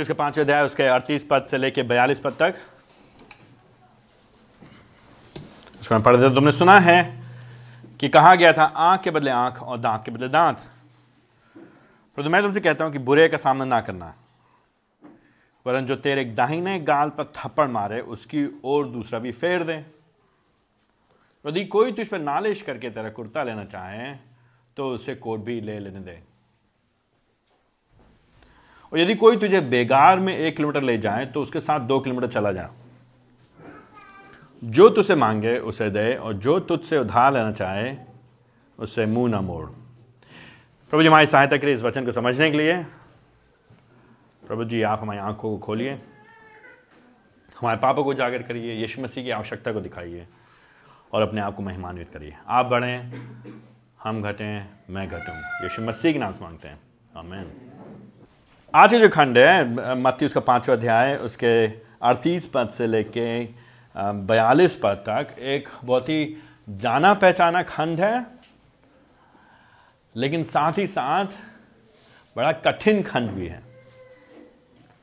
मत्ती उसके पाँचवें अध्याय, उसके अड़तीस पद से लेके बयालीस पद तक। उसको मैं पढ़ देता तुमने सुना है कि कहा गया था, आँख के बदले आँख और दांत के बदले दांत। पर तो मैं तुमसे कहता हूँ कि बुरे का सामना ना करना, वरन जो तेरे दाहिने गाल पर थप्पड़ मारे, उसकी ओर दूसरा भी फेर दे। यदि कोई तुझ पर नालिश करके तेरा कुर्ता लेना चाहे तो उसे कोट भी ले लेने दे। और यदि कोई तुझे बेगार में एक किलोमीटर ले जाए तो उसके साथ दो किलोमीटर चला जा। जो तुझसे मांगे, उसे दे, और जो तुझसे उधार लेना चाहे उससे मुँह ना मोड़। प्रभु जी, हमारी सहायता करिए इस वचन को समझने के लिए। प्रभु जी, आप हमारी आँखों को खोलिए। हमारे पापों को उजागर करिए। यीशु मसीह की आवश्यकता को दिखाइए। और अपने आप को मेहमानवित करिए। आप बढ़ें, हम घटें, मैं घटूं। यीशु मसीह के नाम से मांगते हैं। आमेन। आज का जो खंड है मत्ती उसका पांचवा अध्याय, उसके अड़तीस पद से लेके बयालीस पद तक एक बहुत ही जाना पहचाना खंड है, लेकिन साथ ही साथ बड़ा कठिन खंड भी है।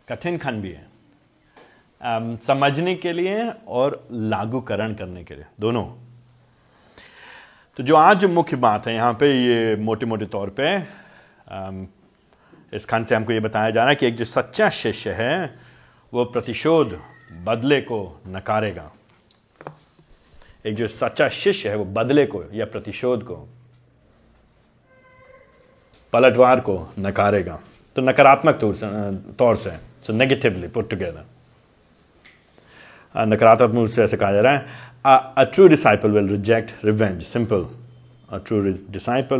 कठिन खंड भी है। समझने के लिए और लागूकरण करने के लिए, दोनों। तो जो आज मुख्य बात है, यहाँ पे ये मोटे मोटे तौर पे इस खंड से हमको ये बताया जा रहा है कि एक जो सच्चा शिष्य है, वो प्रतिशोध बदले को नकारेगा। एक जो सच्चा शिष्य है, वो बदले को या प्रतिशोध को, पलटवार को नकारेगा। तो नकारात्मक तौर से सो नेगेटिवली पुट टुगेदर नकारात्मक रूप से ऐसे कहा जा रहा है a true disciple will reject revenge simple a true disciple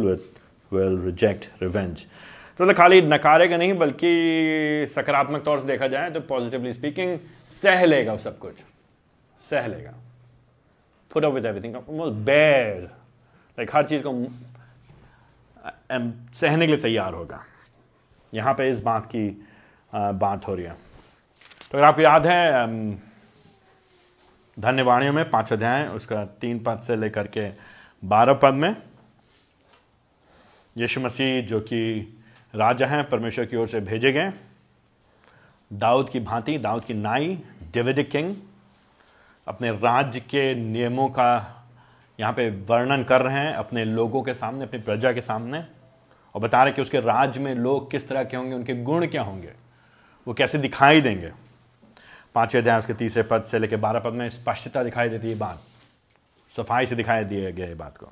will reject revenge तो मतलब खाली नकारेगा नहीं, बल्कि सकारात्मक तौर से देखा जाए तो पॉजिटिवली स्पीकिंग सह लेगा सब कुछ। सह लेगा। Put up with everything bear like हर चीज़ को सहने के लिए तैयार होगा। यहाँ पे इस बात की बात हो रही है। तो अगर आपको याद है धन्यवाणियों में पाँच अध्याय, उसका तीन पद से लेकर के बारह पद में, यीशु मसीह जो कि राजा हैं, परमेश्वर की ओर से भेजे गए। दाऊद की भांति, दाऊद की नाई, डेविड किंग, अपने राज्य के नियमों का यहाँ पे वर्णन कर रहे हैं, अपने लोगों के सामने, अपनी प्रजा के सामने, और बता रहे कि उसके राज्य में लोग किस तरह के होंगे, उनके गुण क्या होंगे, वो कैसे दिखाई देंगे। पाँचवें अध्याय, उसके तीसरे पद से लेकर बारह पद में स्पष्टता दिखाई देती है बात। सफ़ाई से दिखाई दिए गए बात को।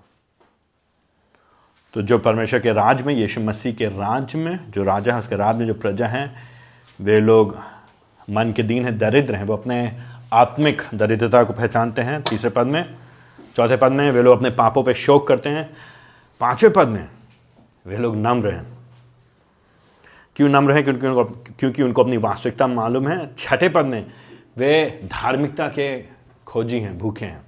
तो जो परमेश्वर के राज में, यीशु मसीह के राज में, जो राजा है, उसके राज में जो प्रजा हैं, वे लोग मन के दीन है, दरिद्र हैं। वो अपने आत्मिक दरिद्रता को पहचानते हैं। तीसरे पद में, चौथे पद में, वे लोग अपने पापों पर शोक करते हैं। पाँचवें पद में, वे लोग नम्र हैं। क्यों नम्र हैं? क्योंकि उनको क्योंकि उनको अपनी वास्तविकता मालूम है। छठे पद में, वे धार्मिकता के खोजी हैं, भूखे हैं।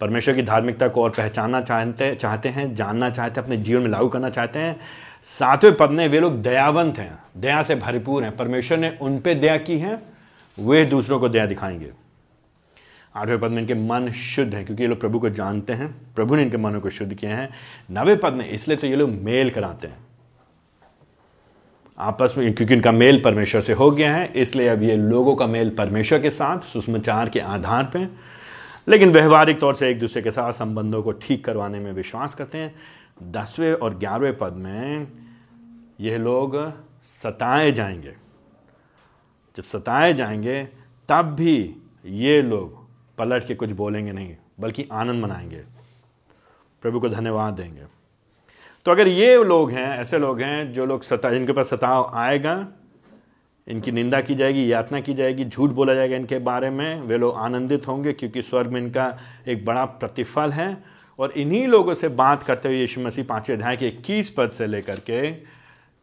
परमेश्वर की धार्मिकता को और पहचानना चाहते चाहते हैं, जानना चाहते हैं, अपने जीवन में लागू करना चाहते हैं। सातवें पद में वे लोग दयावंत हैं, दया से भरपूर हैं। परमेश्वर ने उन पे दया की है, वे दूसरों को दया दिखाएँगे। आठवें पद में इनके मन शुद्ध हैं, क्योंकि ये लोग प्रभु को जानते हैं। प्रभु ने इनके मनों को शुद्ध किए हैं। नवे पद में, इसलिए तो ये लोग मेल कराते हैं। आपस में, क्योंकि इनका मेल परमेश्वर से हो गया है, इसलिए अब ये लोगों का मेल परमेश्वर के साथ, सुषमाचार के आधार पर लेकिन व्यवहारिक तौर से एक दूसरे के साथ संबंधों को ठीक करवाने में विश्वास करते हैं। दसवें और ग्यारहवें पद में यह लोग सताए जाएँगे। जब सताए जाएँगे, तब भी ये लोग पलट के कुछ बोलेंगे नहीं, बल्कि आनंद मनाएँगे। प्रभु को धन्यवाद देंगे। तो अगर ये लोग हैं, ऐसे लोग हैं जो लोग सता, जिनके पास सताव आएगा इनकी निंदा की जाएगी, यातना की जाएगी, झूठ बोला जाएगा इनके बारे में। वे लोग आनंदित होंगे क्योंकि स्वर्ग में इनका एक बड़ा प्रतिफल है। और इन्हीं लोगों से बात करते हुए यीशु मसीह पाँचवें अध्याय के इक्कीस पद से लेकर के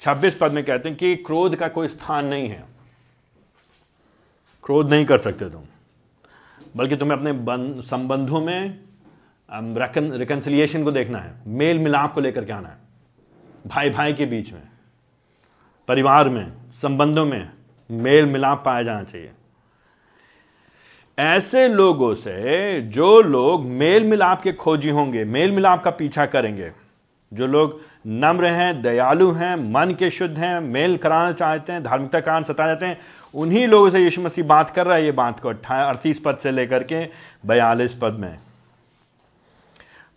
छब्बीस पद में कहते हैं कि क्रोध का कोई स्थान नहीं है। क्रोध नहीं कर सकते तुम। बल्कि तुम्हें अपने संबंधों में रिकन्सिलिएशन को देखना है। मेल मिलाप को लेकर के आना है। भाई भाई के बीच में, परिवार में, संबंधों में मेल मिलाप पाया जाना चाहिए। ऐसे लोगों से जो लोग मेल मिलाप के खोजी होंगे, मेल मिलाप का पीछा करेंगे, जो लोग नम्र हैं, दयालु हैं, मन के शुद्ध हैं, मेल कराना चाहते हैं, धार्मिकता कारण सता जाते हैं, उन्हीं लोगों से यीशु मसीह बात कर रहा है, ये बात को अड़तीस पद से लेकर के बयालीस पद में।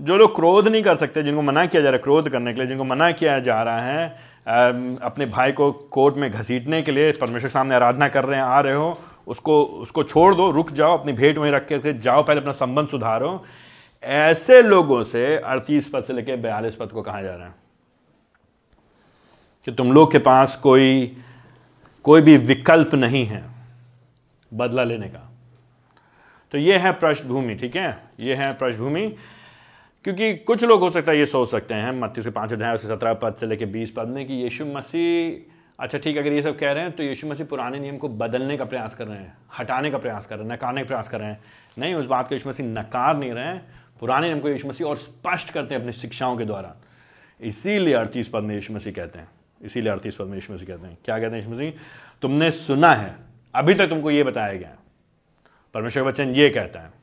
जो लोग क्रोध नहीं कर सकते, जिनको मना किया जा रहा है, क्रोध करने के लिए, जिनको मना किया जा रहा है अपने भाई को कोर्ट में घसीटने के लिए परमेश्वर सामने आराधना कर रहे हैं, आ रहे हो, उसको उसको छोड़ दो, रुक जाओ, अपनी भेंट वहीं रख के जाओ, पहले अपना संबंध सुधारो। ऐसे लोगों से अड़तीस पद से लेकर बयालीस पद को कहा जा रहा है कि तुम लोग के पास कोई कोई भी विकल्प नहीं है बदला लेने का। तो यह है पृष्ठभूमि, ठीक है? यह है पृष्ठभूमि। क्योंकि कुछ लोग हो सकता है ये सोच सकते हैं, मत्ती से पाँच अध्याय से सत्रह पद से लेकर बीस पद में कि यीशु मसीह अच्छा ठीक है, अगर ये सब कह रहे हैं तो यीशु मसीह पुराने नियम को बदलने का प्रयास कर रहे हैं, हटाने का प्रयास कर रहे हैं, नकारने का प्रयास कर रहे हैं। नहीं, उस बात को यीशु मसीह नकार नहीं रहे हैं, पुराने नियम को यीशु मसीह और स्पष्ट करते हैं अपनी शिक्षाओं के द्वारा। इसीलिए अड़तीस पद में यीशु मसीह कहते हैं, इसीलिए अड़तीस पद में यीशु मसीह कहते हैं। क्या कहते हैं यीशु मसीह? तुमने सुना है, अभी तक तुमको ये बताया गया परमेश्वर का वचन ये कहता है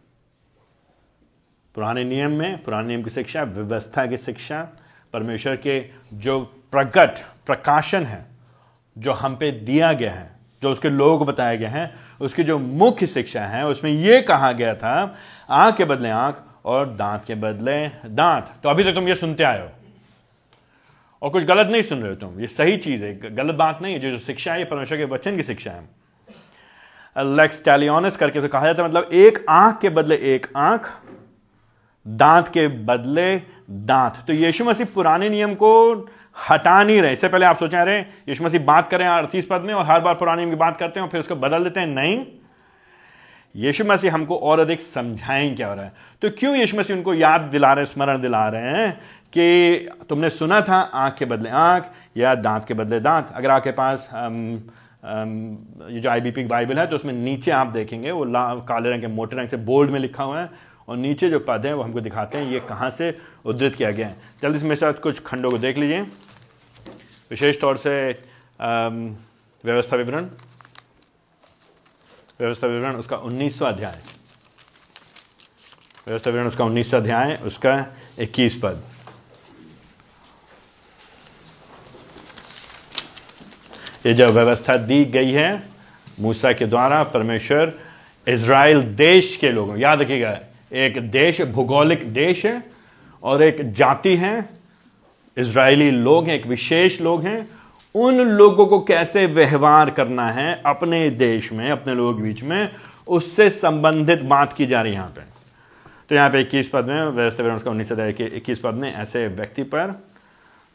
पुराने नियम में, पुराने नियम की शिक्षा, व्यवस्था की शिक्षा, परमेश्वर के जो प्रकट प्रकाशन है, जो हम पे दिया गया है, जो उसके लोग बताए गए हैं, उसकी जो मुख्य शिक्षा है, उसमें यह कहा गया था, आँख के बदले आँख और दांत के बदले दांत। तो अभी तक तुम ये सुनते आए हो। और कुछ गलत नहीं सुन रहे हो तुम। ये सही चीज़ है गलत बात नहीं है। जो जो शिक्षा है, ये परमेश्वर के वचन की शिक्षा है। लेक्स टैलियोनस करके उसे कहा जाता है मतलब एक आँख के बदले एक आँख दांत के बदले दांत। तो यीशु मसीह पुराने नियम को हटा नहीं रहे। इससे पहले आप सोचे रहे यीशु मसीह बात करें अड़तीस पद में और हर बार पुराने नियम की बात करते हैं और फिर उसको बदल देते हैं। नहीं। यीशु मसीह हमको और अधिक समझाएँ क्या हो रहा है? तो क्यों यीशु मसीह उनको याद दिला रहे स्मरण दिला रहे हैं कि तुमने सुना था आँख के बदले आँख या दांत के बदले दांत? अगर आपके पास ये जो आई बी पी बाइबल है तो उसमें नीचे आप देखेंगे, वो काले रंग के मोटे रंग से बोल्ड में लिखा हुआ है। और नीचे जो पद हैं, वो हमको दिखाते हैं, ये कहाँ से उद्धृत किया गया है। जल्दी से मेरे साथ कुछ खंडों को देख लीजिए। विशेष तौर से व्यवस्था विवरण। व्यवस्था विवरण, उसका उन्नीसवा अध्याय। व्यवस्था विवरण, उसका उन्नीसवा अध्याय, उसका इक्कीस पद। ये जो व्यवस्था दी गई है, मूसा के द्वारा परमेश्वर इज़राइल देश के लोगों याद रखिएगा एक देश, भूगोलिक देश है और एक जाति है। इसराइली लोग हैं, एक विशेष लोग हैं। उन लोगों को कैसे व्यवहार करना है अपने देश में, अपने लोगों के बीच में, उससे संबंधित बात की जा रही है यहाँ पे। तो यहाँ पे इक्कीस पद में, व्यवस्था उसका उन्नीस अध्याय के इक्कीस पद में ऐसे व्यक्ति पर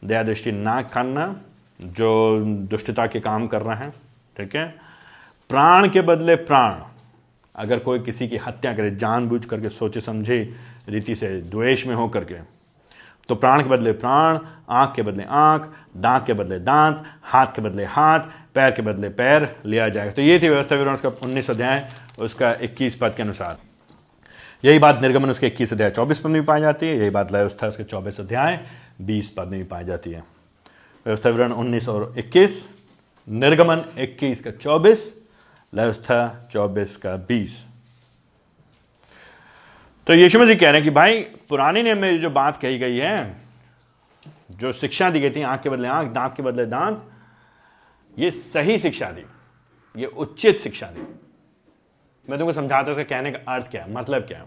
दया दृष्टि ना करना, जो दुष्टता के काम कर रहे हैं, ठीक है? प्राण के बदले प्राण। अगर कोई किसी की हत्या करे, जानबूझ करके, सोचे समझे रीति से द्वेष में हो करके तो प्राण के बदले प्राण, आँख के बदले आँख, दांत के बदले दांत, हाथ के बदले हाथ, पैर के बदले पैर लिया जाएगा। तो ये थी व्यवस्था विवरण उसका उन्नीस अध्याय, उसका इक्कीस पद के अनुसार। यही बात निर्गमन उसके इक्कीस अध्याय चौबीस पद में पाई जाती है, यही बात व्यवस्था उसके चौबीस अध्याय बीस पद में भी पाई जाती है। व्यवस्था विवरण उन्नीस और इक्कीस, निर्गमन इक्कीस का चौबीस व्यवस्था चौबीस का बीस। तो यीशु मसीह कह रहे हैं कि भाई पुराने नियम में जो बात कही गई है जो शिक्षा दी गई थी आँख के बदले आँख दांत के बदले दांत ये सही शिक्षा दी ये उचित शिक्षा दी। मैं तुमको समझाता हूँ कहने का अर्थ क्या है मतलब क्या है?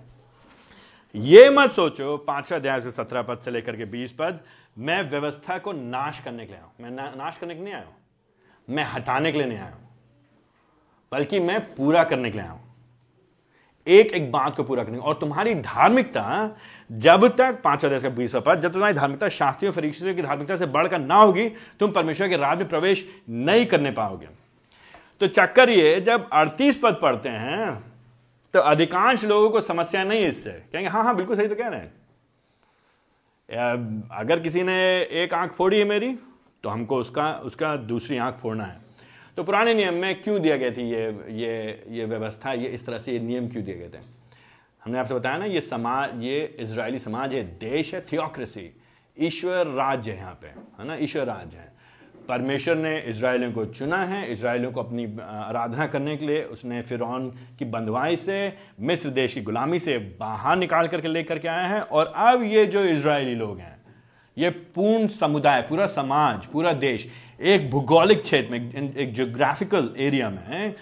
ये मत सोचो पांचवा अध्याय से सत्रह पद से लेकर के बीस पद मैं व्यवस्था को नाश करने के लिए आया हूँ। मैं ना, नाश करने के लिए आया हूँ। मैं हटाने के लिए नहीं आया हूँ। बल्कि मैं पूरा करने के लिए आया एक एक बात को पूरा करने और तुम्हारी धार्मिकता, जब तक पाँच हज़ार का बीस पद जब तुम्हारी धार्मिकता शास्त्रीय परीक्षियों की धार्मिकता से बढ़कर ना होगी, तुम परमेश्वर के राज में प्रवेश नहीं करने पाओगे। तो चक्कर ये जब अड़तीस पद पढ़ते हैं तो अधिकांश लोगों को समस्या नहीं इससे। कहेंगे हाँ हाँ बिल्कुल सही तो कह रहे हैं। अगर किसी ने एक आँख फोड़ी है मेरी तो हमको उसका उसका दूसरी आँख फोड़ना है। तो पुराने नियम में क्यों दिया गया थी ये ये ये व्यवस्था? ये इस तरह से ये नियम क्यों दिए गए थे? हमने आपसे बताया ना, ये समाज ये इसराइली समाज है, देश है थियोक्रेसी ईश्वर राज्य है यहाँ पे, है ना? ईश्वर राज्य है। परमेश्वर ने इसराइलियों को चुना है इसराइलियों को अपनी आराधना करने के लिए उसने फिर की बंधुआई से, मिस्र देश की गुलामी से बाहर निकाल करके लेकर के आया है। और अब ये जो इसराइली लोग हैं ये पूर्ण समुदाय, पूरा समाज, पूरा देश एक भूगोलिक क्षेत्र में, एक जियोग्राफिकल एरिया में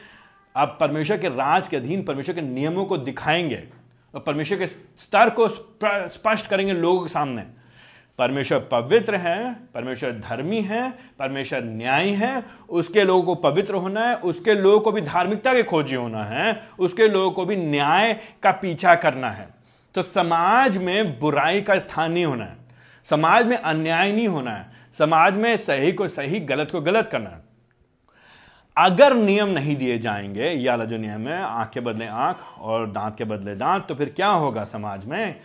आप परमेश्वर के राज के अधीन, परमेश्वर के नियमों को दिखाएँगे और परमेश्वर के स्तर को स्पष्ट करेंगे लोगों के सामने। परमेश्वर पवित्र है, परमेश्वर धर्मी है, परमेश्वर न्यायी है, उसके लोगों को पवित्र होना है, उसके लोगों को भी धार्मिकता के खोजी होना है, उसके लोगों को भी न्याय का पीछा करना है। तो समाज में बुराई का स्थान नहीं होना है। समाज में अन्याय नहीं होना है। समाज में सही को सही, गलत को गलत करना है। अगर नियम नहीं दिए जाएँगे, ये जो नियम है, आँख के बदले आँख और दांत के बदले दांत तो फिर क्या होगा समाज में?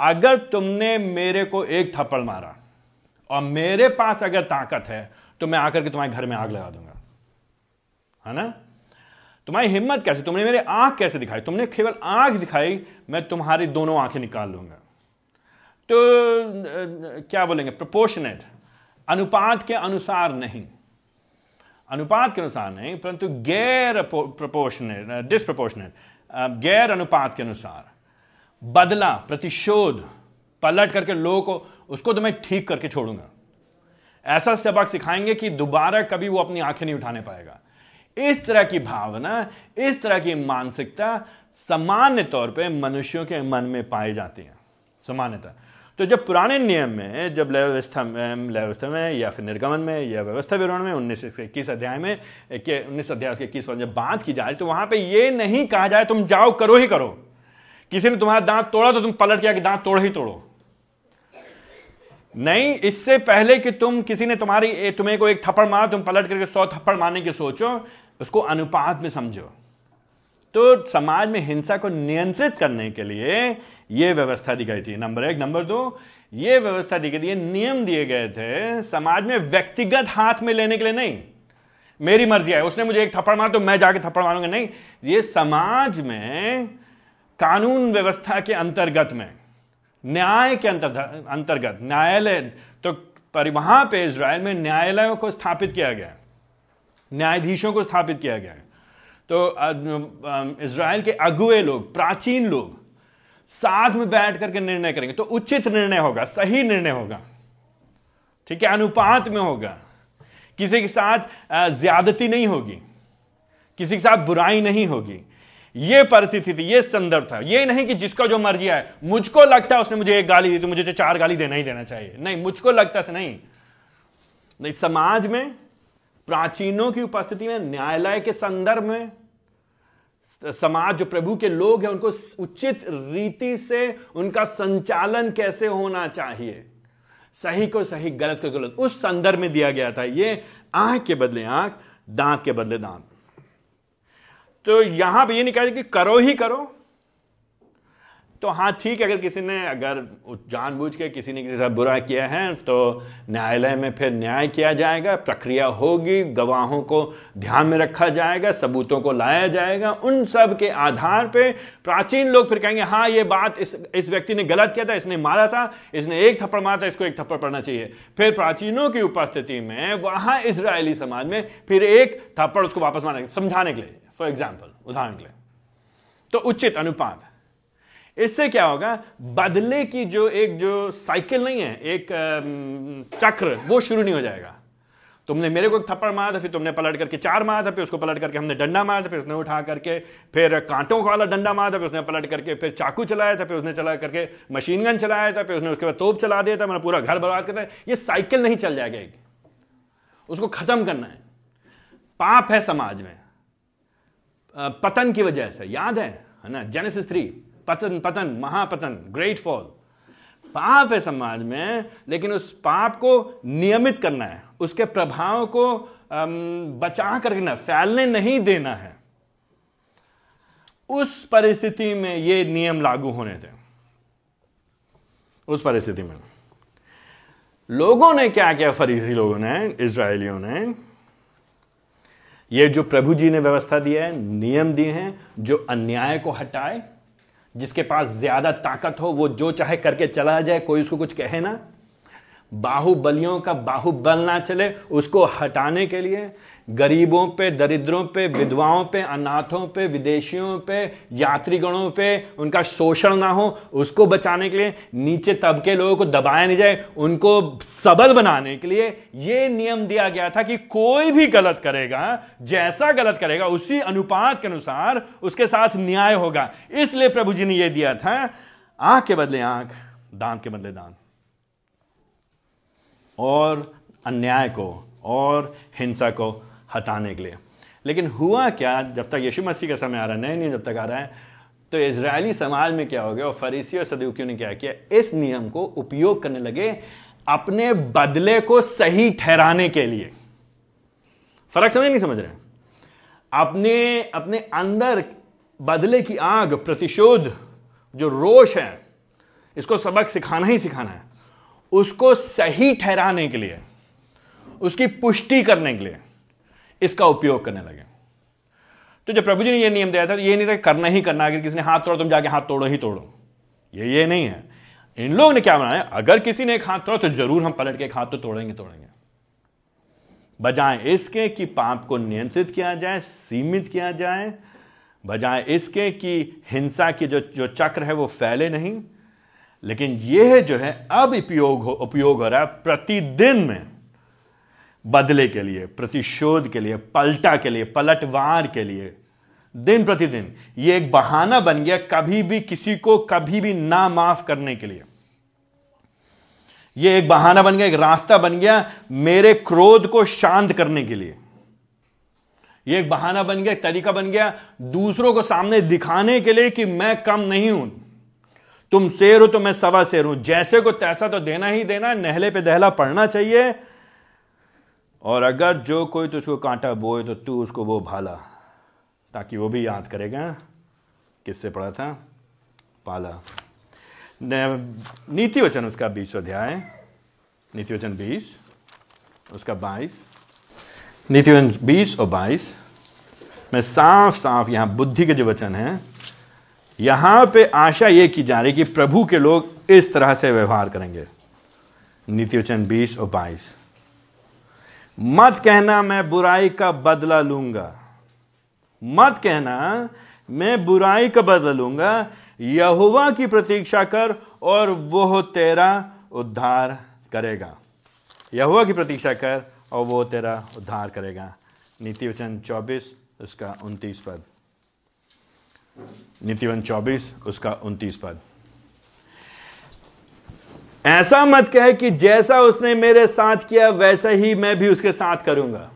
अगर तुमने मेरे को एक थप्पड़ मारा और मेरे पास अगर ताकत है तो मैं आकर के तुम्हारे घर में आग लगा दूँगा। है ना? तुम्हारी हिम्मत कैसे? तुमने मेरे आँख कैसे दिखाई? तुमने केवल आँख दिखाई, मैं तुम्हारी दोनों आँखें निकाल लूँगा। तो क्या बोलेंगे? प्रोपोर्शनेट अनुपात के अनुसार नहीं। अनुपात के अनुसार नहीं, परंतु गैर प्रोपोर्शनेट डिसप्रोपोर्शनेट गैर अनुपात के अनुसार। बदला, प्रतिशोध, पलट करके लोगों को, उसको तो मैं ठीक करके छोड़ूँगा। ऐसा सबक सिखाएँगे कि दोबारा कभी वो अपनी आँखें नहीं उठाने पाएगा। इस तरह की भावना, इस तरह की मानसिकता सामान्य तौर पे मनुष्यों के मन में पाई जाती है। सामान्यतः। तो जब पुराने नियम में, जब लय व्यवस्था में, लय व्यवस्था में, या फिर निर्गमन में, या व्यवस्था विवरण में, उन्नीस इक्कीस अध्याय में उन्नीस अध्याय इक्कीस जब बात की जाए तो वहाँ पे ये नहीं कहा जाए तुम जाओ, करो ही करो। किसी ने तुम्हारा दांत तोड़ा तो तुम पलट किया कि दांत तोड़ ही तोड़ो। नहीं, इससे पहले कि तुम किसी ने तुम्हारी तुम्हें को एक थप्पड़ मारा, तुम पलट करके सौ थप्पड़ मारने की सोचो, उसको अनुपात में समझो। तो समाज में हिंसा को नियंत्रित करने के लिए यह व्यवस्था दी गई थी। नंबर एक। नंबर दो यह व्यवस्था दी गई थी नियम दिए गए थे समाज में व्यक्तिगत हाथ में लेने के लिए नहीं। मेरी मर्ज़ी है, उसने मुझे एक थप्पड़ मारा तो मैं जाके थप्पड़ मारूँगा। नहीं, ये समाज में कानून व्यवस्था के अंतर्गत में, न्याय के अंतर्गत, न्यायालय तो पर वहाँ पे इसराइल में न्यायालयों को स्थापित किया गया, न्यायाधीशों को स्थापित किया गया। तो इसराइल के अगुए लोग, प्राचीन लोग, साथ में बैठ करके निर्णय करेंगे। तो उचित निर्णय होगा, सही निर्णय होगा। ठीक है, अनुपात में होगा। किसी के साथ ज्यादती नहीं होगी। किसी के साथ बुराई नहीं होगी। ये परिस्थिति थी, ये संदर्भ था। ये नहीं कि जिसका जो मर्ज़ी है मुझको लगता है उसने मुझे एक गाली दी तो मुझे तो चार गाली देना ही देना चाहिए। नहीं, मुझको लगता से नहीं। नहीं, समाज में प्राचीनों की उपस्थिति में, न्यायालय के संदर्भ में, समाज, जो प्रभु के लोग हैं, उनको उचित रीति से उनका संचालन कैसे होना चाहिए? सही को सही, गलत को गलत। उस संदर्भ में दिया गया था, ये आँख के बदले आँख, दांत के बदले दांत। तो यहाँ पर यह निकाल कि करो ही करो। तो हाँ ठीक है, अगर किसी ने अगर जानबूझ के किसी ने किसी से बुरा किया है तो न्यायालय में फिर न्याय किया जाएगा, प्रक्रिया होगी, गवाहों को ध्यान में रखा जाएगा, सबूतों को लाया जाएगा, उन सब के आधार पे प्राचीन लोग फिर कहेंगे हाँ ये बात इस इस व्यक्ति ने गलत किया था, इसने मारा था, इसने एक थप्पड़ मारा था, इसको एक थप्पड़ पड़ना चाहिए। फिर प्राचीनों की उपस्थिति में, वहाँ इसराइली समाज में फिर एक थप्पड़ उसको वापस मारने समझाने के लिए फॉर एग्ज़ाम्पल उदाहरण के लिए। तो उचित अनुपात। इससे क्या होगा? बदले की जो एक जो साइकिल नहीं है, एक चक्र, वो शुरू नहीं हो जाएगा। तुमने मेरे को एक थप्पड़ मारा था, फिर तुमने पलट करके चार मारा था, फिर उसको पलट करके हमने डंडा मारा था, फिर उसने उठा करके फिर कांटों वाला डंडा मारा था, फिर उसने पलट करके फिर चाकू चलाया था, फिर उसने चला करके मशीन गन चलाया था, फिर उसने उसके बाद तोप चला दिया था, मैंने पूरा घर बर्बाद करता ये साइकिल नहीं चल जाएगा एक। उसको खत्म करना है। पाप है समाज में। पतन की वजह से, याद है? है ना? जेनेसिस थ्री पतन पतन, महापतन ग्रेट फॉल पाप है समाज में, लेकिन उस पाप को नियमित करना है। उसके प्रभाव को बचा कर रखना फैलने नहीं देना है। उस परिस्थिति में ये नियम लागू होने थे। उस परिस्थिति में। लोगों ने क्या किया? फरीसी लोगों ने इसराइलियों ने, ये जो प्रभु जी ने व्यवस्था दी है, नियम दिए हैं, जो अन्याय को हटाए जिसके पास ज़्यादा ताकत हो, वो जो चाहे करके चला जाए, कोई उसको कुछ कहे ना। बाहुबलियों का बाहुबल ना चले, उसको हटाने के लिए गरीबों पे, दरिद्रों पे, विधवाओं पे, अनाथों पे, विदेशियों पे, यात्रीगणों पे उनका शोषण ना हो, उसको बचाने के लिए नीचे तबके लोगों को दबाया नहीं जाए, उनको सबल बनाने के लिए यह नियम दिया गया था कि कोई भी गलत करेगा, जैसा गलत करेगा, उसी अनुपात के अनुसार उसके साथ न्याय होगा। इसलिए प्रभु जी ने यह दिया था, आँख के बदले आँख, दांत के बदले दांत। और अन्याय को, और हिंसा को हटाने के लिए। लेकिन हुआ क्या? जब तक यीशु मसीह का समय आ रहा है, नए नियम जब तक आ रहा है तो इसराइली समाज में क्या हो गया? और फरीसी और सदुकियों ने क्या किया? इस नियम को उपयोग करने लगे अपने बदले को सही ठहराने के लिए। फ़र्क समझ नहीं समझ रहे अपने अपने अंदर बदले की आग, प्रतिशोध, जो रोष है, इसको सबक सिखाना ही सिखाना है। उसको सही ठहराने के लिए, उसकी पुष्टि करने के लिए इसका उपयोग करने लगे। तो जब प्रभु जी ने यह नियम दिया था तो ये नहीं था करना ही करना, अगर किसी ने हाथ तोड़ा तुम जाके हाथ तोड़ो ही तोड़ो। ये ये नहीं है। इन लोगों ने क्या बनाया? अगर किसी ने एक हाथ तोड़ा तो ज़रूर हम पलट के हाथ तो तोड़ेंगे तोड़ेंगे। बजाय इसके कि पाप को नियंत्रित किया जाए, सीमित किया जाए, बजाय इसके कि हिंसा की जो जो चक्र है वो फैले नहीं लेकिन यह जो है, अब उपयोग हो उपयोग हो रहा है प्रतिदिन में बदले के लिए, प्रतिशोध के लिए, पलटा के लिए, पलटवार के लिए, दिन प्रतिदिन। ये एक बहाना बन गया कभी भी किसी को, कभी भी ना माफ़ करने के लिए। ये एक बहाना बन गया, एक रास्ता बन गया मेरे क्रोध को शांत करने के लिए। ये एक बहाना बन गया, एक तरीका बन गया दूसरों को सामने दिखाने के लिए कि मैं कम नहीं हूँ। तुम शेर हो तो मैं सवा शेर हूँ। जैसे को तैसा तो देना ही देना, नहले पे दहला पड़ना चाहिए। और अगर जो कोई तुझको कांटा बोए तो तू उसको वो भाला, ताकि वो भी याद करेगा किससे पढ़ा था? पाला। नीति वचन उसका बीस अध्याय नीति वचन बीस, उसका बाईस। नीति वचन बीस और बाईस। में साफ़ साफ़ यहाँ बुद्धि के जो वचन हैं यहाँ पे आशा यह की जा रही कि प्रभु के लोग इस तरह से व्यवहार करेंगे। नीति वचन बीस और बाईस। मत कहना मैं बुराई का बदला लूँगा। मत कहना मैं बुराई का बदला लूँगा। यहुआ की प्रतीक्षा कर और वह तेरा उद्धार करेगा। यहुआ की प्रतीक्षा कर और वो तेरा उद्धार करेगा। नीति वचन चौबीस, उसका उनतीस पद। नीतिवन चौबीस, उसका उनतीस पद। ऐसा मत कहे कि जैसा उसने मेरे साथ किया, वैसा ही मैं भी उसके साथ करूँगा।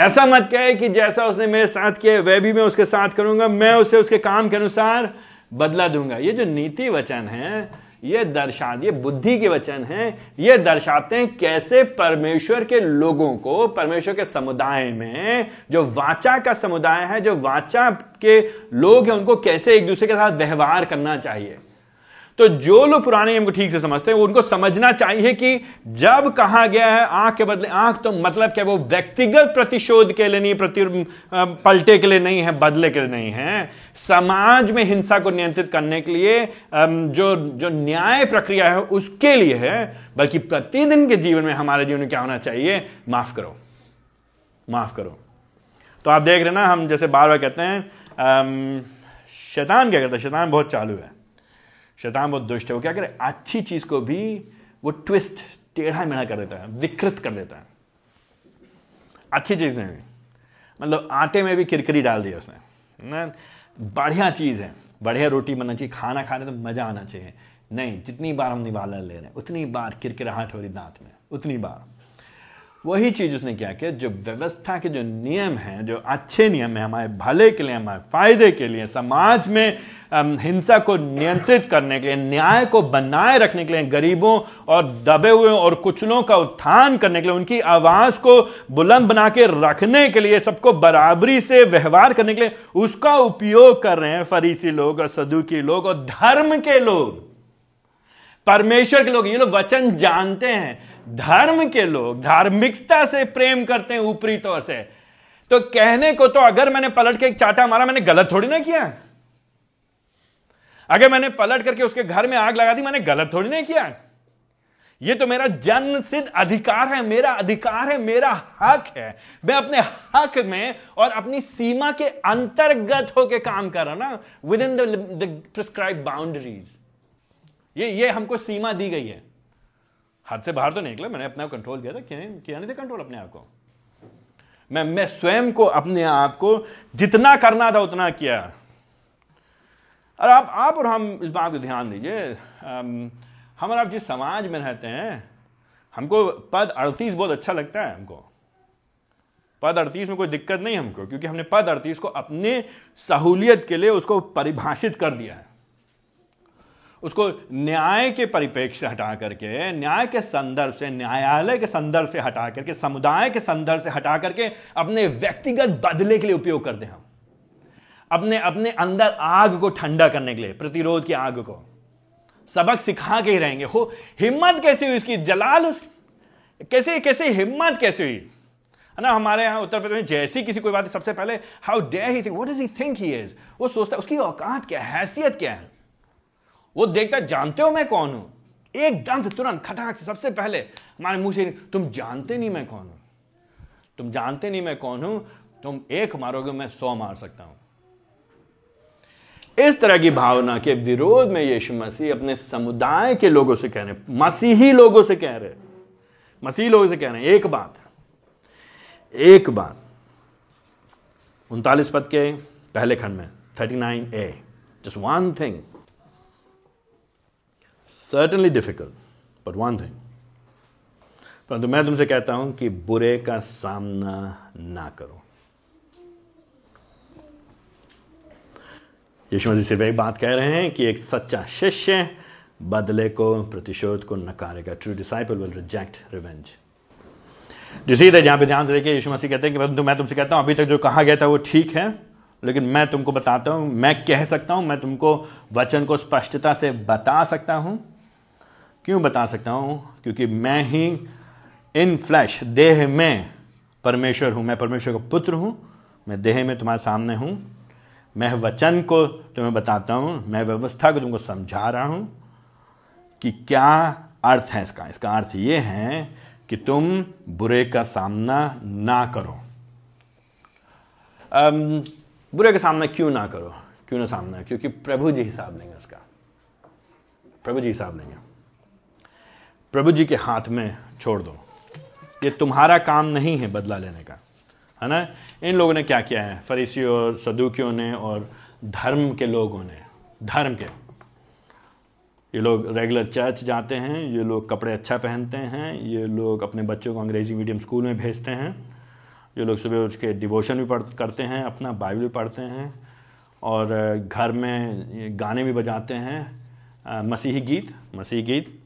ऐसा मत कहे कि जैसा उसने मेरे साथ किया, वह भी मैं उसके साथ करूँगा। मैं उसे उसके काम के अनुसार बदला दूँगा। ये जो नीति वचन है ये दर्शा ये बुद्धि के वचन हैं, ये दर्शाते हैं कैसे परमेश्वर के लोगों को, परमेश्वर के समुदाय में, जो वाचा का समुदाय है, जो वाचा के लोग हैं, उनको कैसे एक दूसरे के साथ व्यवहार करना चाहिए। तो जो लोग पुराने नियम को ठीक से समझते हैं उनको समझना चाहिए कि जब कहा गया है, आँख के बदले, आँख तो मतलब क्या वो व्यक्तिगत प्रतिशोध के लिए नहीं, प्रति पलटे के लिए नहीं है, बदले के लिए नहीं है। समाज में हिंसा को नियंत्रित करने के लिए जो जो न्याय प्रक्रिया है, उसके लिए है, बल्कि प्रतिदिन के जीवन में हमारे जीवन में क्या होना चाहिए, माफ़ करो। माफ़ करो। तो आप देख रहे ना, हम जैसे बार बार कहते हैं शैतान क्या करता है? शैतान बहुत चालू है। शैतान बहुत दुष्ट है। वो क्या करे? अच्छी चीज़ को भी वो ट्विस्ट टेढ़ा मेढ़ा कर देता है, विकृत कर देता है। अच्छी चीज़ में मतलब आटे में भी किरकिरी डाल दिया उसने। ना, बढ़िया चीज़ है। बढ़िया रोटी बनना चाहिए, खाना खाने तो मज़ा आना चाहिए। नहीं, जितनी बार हम निवाला ले रहे हैं, उतनी बार किरकिराहट हो रही दांत में, उतनी बार। वही चीज़ उसने क्या किया? जो व्यवस्था के जो नियम हैं, जो अच्छे नियम है, हमारे भले के लिए, हमारे फ़ायदे के लिए, समाज में हिंसा को नियंत्रित करने के लिए, न्याय को बनाए रखने के लिए, गरीबों और दबे हुए और कुचलों का उत्थान करने के लिए, उनकी आवाज़ को बुलंद बना के रखने के लिए, सबको बराबरी से व्यवहार करने के लिए, उसका उपयोग कर रहे हैं फरीसी लोग और सदुकी लोग और धर्म के लोग। परमेश्वर के लोग, ये लोग वचन जानते हैं। धर्म के लोग धार्मिकता से प्रेम करते हैं ऊपरी तौर से। तो कहने को तो अगर मैंने पलट के एक चाटा मारा, मैंने गलत थोड़ी ना किया। अगर मैंने पलट करके उसके घर में आग लगा दी, मैंने गलत थोड़ी नहीं किया। ये तो मेरा जन्म सिद्ध अधिकार है, मेरा अधिकार है, मेरा हक है। मैं अपने हक में और अपनी सीमा के अंतर्गत होकर काम कर रहा ना within the prescribe boundaries ये ये हमको सीमा दी गई है। हाथ से बाहर तो निकला, मैंने अपने आप कंट्रोल किया था, किया नहीं था कंट्रोल अपने आप को। मैं मैं स्वयं को, अपने आप को जितना करना था उतना किया। और आप आप और हम इस बात को ध्यान दीजिए हम और आप जिस समाज में रहते हैं, हमको पद अड़तीस बहुत अच्छा लगता है हमको। पद अड़तीस में कोई दिक्कत नहीं हमको, क्योंकि हमने पद अड़तीस को अपने सहूलियत के लिए उसको परिभाषित कर दिया है। उसको न्याय के परिप्रेक्ष्य से हटा करके, न्याय के संदर्भ से, न्यायालय के संदर्भ से हटा करके, समुदाय के संदर्भ से हटा करके अपने व्यक्तिगत बदले के लिए उपयोग करते हैं हम। अपने अपने अंदर आग को ठंडा करने के लिए, प्रतिरोध की आग को। सबक सिखा के ही रहेंगे। हो, हिम्मत कैसे हुई उसकी? जलाल उस, कैसे कैसे हिम्मत कैसे हुई? है ना, हमारे यहाँ उत्तर प्रदेश में जैसी किसी कोई बात, सबसे पहले how do he think what does he think he is वो सोचता है, उसकी औकात क्या हैसियत क्या है? वो देखता जानते हो मैं कौन हूँ? एक से तुरंत खटाक से सबसे पहले हमारे मुँह से तुम जानते नहीं मैं कौन हूँ? तुम जानते नहीं मैं कौन हूँ? तुम एक मारोगे, मैं सौ मार सकता हूँ। इस तरह की भावना के विरोध में यीशु मसीह अपने समुदाय के लोगों से कह रहे मसीही लोगों से कह रहे मसीही लोगों से कह रहे एक बात एक बात। उनतालीस पद के पहले खंड में thirty nine a just one thing certainly difficult but one thing परंतु मैं तुमसे कहता हूँ कि बुरे का सामना ना करो। यीशु मसीह सिर्फ़ एक बात कह रहे हैं कि एक सच्चा शिष्य बदले को, प्रतिशोध को नकारेगा true disciple will reject revenge जिसी तरह जहाँ पे ध्यान से देखिए, यीशु मसीह कहते हैं कि परंतु मैं तुमसे कहता हूँ, अभी तक जो कहा गया था वो ठीक है, लेकिन मैं तुमको बताता हूँ, मैं कह सकता हूँ, मैं तुमको वचन को स्पष्टता से बता सकता हूँ। क्यों बता सकता हूँ? क्योंकि मैं ही इन फ्लैश देह में परमेश्वर हूँ। मैं परमेश्वर का पुत्र हूँ। मैं देह में तुम्हारे सामने हूँ। मैं वचन को तुम्हें बताता हूँ। मैं व्यवस्था को तुमको समझा रहा हूँ कि क्या अर्थ है इसका। इसका अर्थ ये है कि तुम बुरे का सामना ना करो। um, बुरे का सामना क्यों ना करो? क्यों ना सामना? क्योंकि प्रभु जी हिसाब लेंगे इसका। प्रभु जी हिसाब लेंगे प्रभु जी के हाथ में छोड़ दो। ये तुम्हारा काम नहीं है बदला लेने का, है ना? इन लोगों ने क्या किया है? फरीसी और सदुकियों ने और धर्म के लोगों ने, धर्म के। ये लोग रेगुलर चर्च जाते हैं, ये लोग कपड़े अच्छा पहनते हैं, ये लोग अपने बच्चों को अंग्रेज़ी मीडियम स्कूल में भेजते हैं। ये लोग सुबह उठ के डिवोशन भी पढ़, करते हैं, अपना बाइबल भी पढ़ते हैं और घर में गाने भी बजाते हैं मसीही गीत मसीही गीत।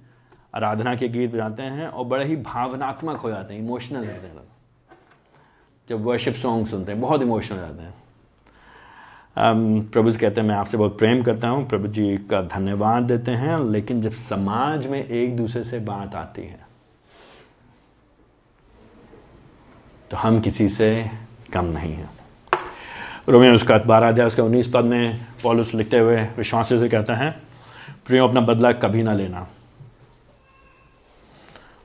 आराधना के गीत बजाते हैं और बड़े ही भावनात्मक हो जाते हैं इमोशनल रहते हैं जब वर्शिप सॉन्ग सुनते हैं, बहुत इमोशनल जाते हैं। प्रभु जी कहते हैं, मैं आपसे बहुत प्रेम करता हूँ, प्रभु जी का धन्यवाद देते हैं, लेकिन जब समाज में एक दूसरे से बात आती है तो हम किसी से कम नहीं हैं। रोमियो उसका बारह अध्याय, उसका उन्नीस पद में पॉलिस लिखते हुए विश्वासियों से कहते हैं, प्रियो, अपना बदला कभी ना लेना।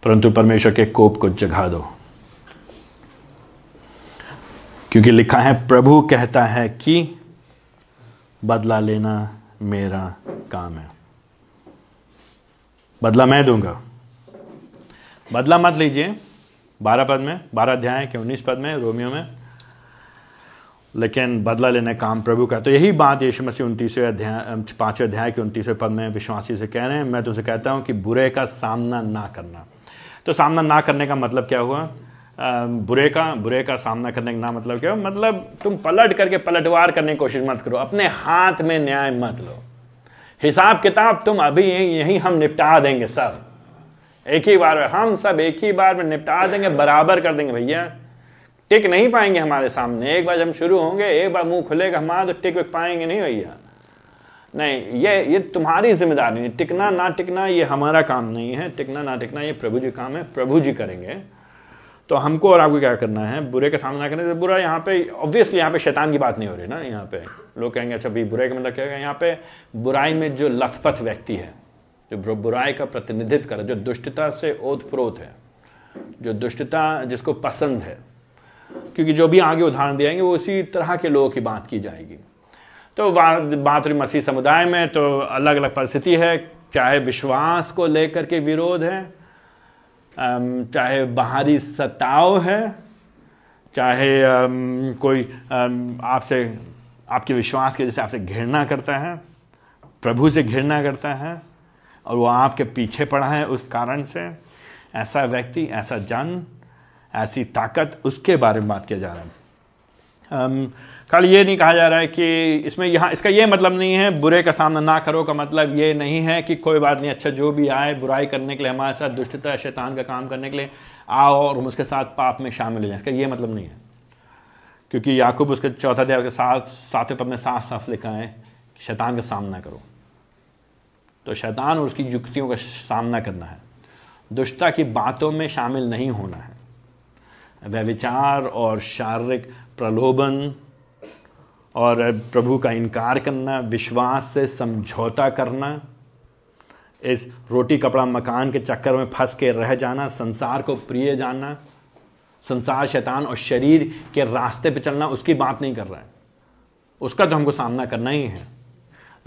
परंतु परमेश्वर के कोप को जगा दो। क्योंकि लिखा है, प्रभु कहता है कि बदला लेना मेरा काम है। बदला मैं दूँगा। बदला मत लीजिए। बारह पद में, बारह अध्याय के उन्नीस पद में, रोमियो में। लेकिन बदला लेने काम प्रभु का तो यही बात यीशु मसीह उनतीसवें अध्याय पाँचवें अध्याय के उनतीसवें पद में विश्वासी से कह रहे हैं। मैं तुमसे कहता हूँ कि बुरे का सामना ना करना। तो सामना ना करने का मतलब क्या हुआ? बुरे का बुरे का सामना करने का ना मतलब क्या हुआ? मतलब तुम पलट करके पलटवार करने की कोशिश मत करो, अपने हाथ में न्याय मत लो। हिसाब किताब तुम अभी यही हम निपटा देंगे सब। एक ही बार में हम सब एक ही बार में निपटा देंगे, बराबर कर देंगे भैया। टिक नहीं पाएँगे हमारे सामने। एक बार जब शुरू होंगे, एक बार मुँह खुलेगा हमारा तो टिक पाएँगे नहीं भैया। नहीं, ये ये तुम्हारी ज़िम्मेदारी नहीं। टिकना, ना टिकना, ये हमारा काम नहीं है। टिकना, ना टिकना, ये प्रभु जी काम है। प्रभु जी करेंगे। तो हमको और आपको क्या करना है? बुरे का सामना करने से बुरा यहाँ पे ऑब्वियसली यहाँ पे शैतान की बात नहीं हो रही ना यहाँ पे। लोग कहेंगे अच्छा भाई बुरे का मतलब क्या है? यहाँ पे बुराई में जो लखपथ व्यक्ति है, जो बुराई का प्रतिनिधित्व कर जो दुष्टता से ओतप्रोत है, जो दुष्टता जिसको पसंद है, क्योंकि जो भी आगे उदाहरण दिएँगे वो उसी तरह के लोगों की बात की जाएगी। तो बात रही मसीह समुदाय में तो अलग अलग परिस्थिति है। चाहे विश्वास को लेकर के विरोध है चाहे बाहरी सताव है, चाहे कोई आपसे आपके विश्वास के जैसे आपसे घृणा करता है, प्रभु से घृणा करता है, और वो आपके पीछे पड़ा है उस कारण से, ऐसा व्यक्ति, ऐसा जन, ऐसी ताकत, उसके बारे में बात किया जा रहा है। कल ये नहीं कहा जा रहा है कि इसमें यहाँ, इसका ये मतलब नहीं है, बुरे का सामना ना करो का मतलब ये नहीं है कि कोई बात नहीं अच्छा जो भी आए, बुराई करने के लिए हमारे साथ, दुष्टता, शैतान का काम करने के लिए आओ और हम उसके साथ पाप में शामिल हो जाए। इसका ये मतलब नहीं है। क्योंकि याकूब उसके चौथा अध्याय के साथ, सातवें पद में साफ़ साफ़ लिखा है कि शैतान का सामना करो। तो शैतान और उसकी युक्तियों का सामना करना है। दुष्टता की बातों में शामिल नहीं होना है। व्यविचार और शारीरिक प्रलोभन और प्रभु का इनकार करना, विश्वास से समझौता करना, इस रोटी कपड़ा मकान के चक्कर में फंस के रह जाना, संसार को प्रिय जानना संसार शैतान और शरीर के रास्ते पे चलना, उसकी बात नहीं कर रहा है। उसका तो हमको सामना करना ही है।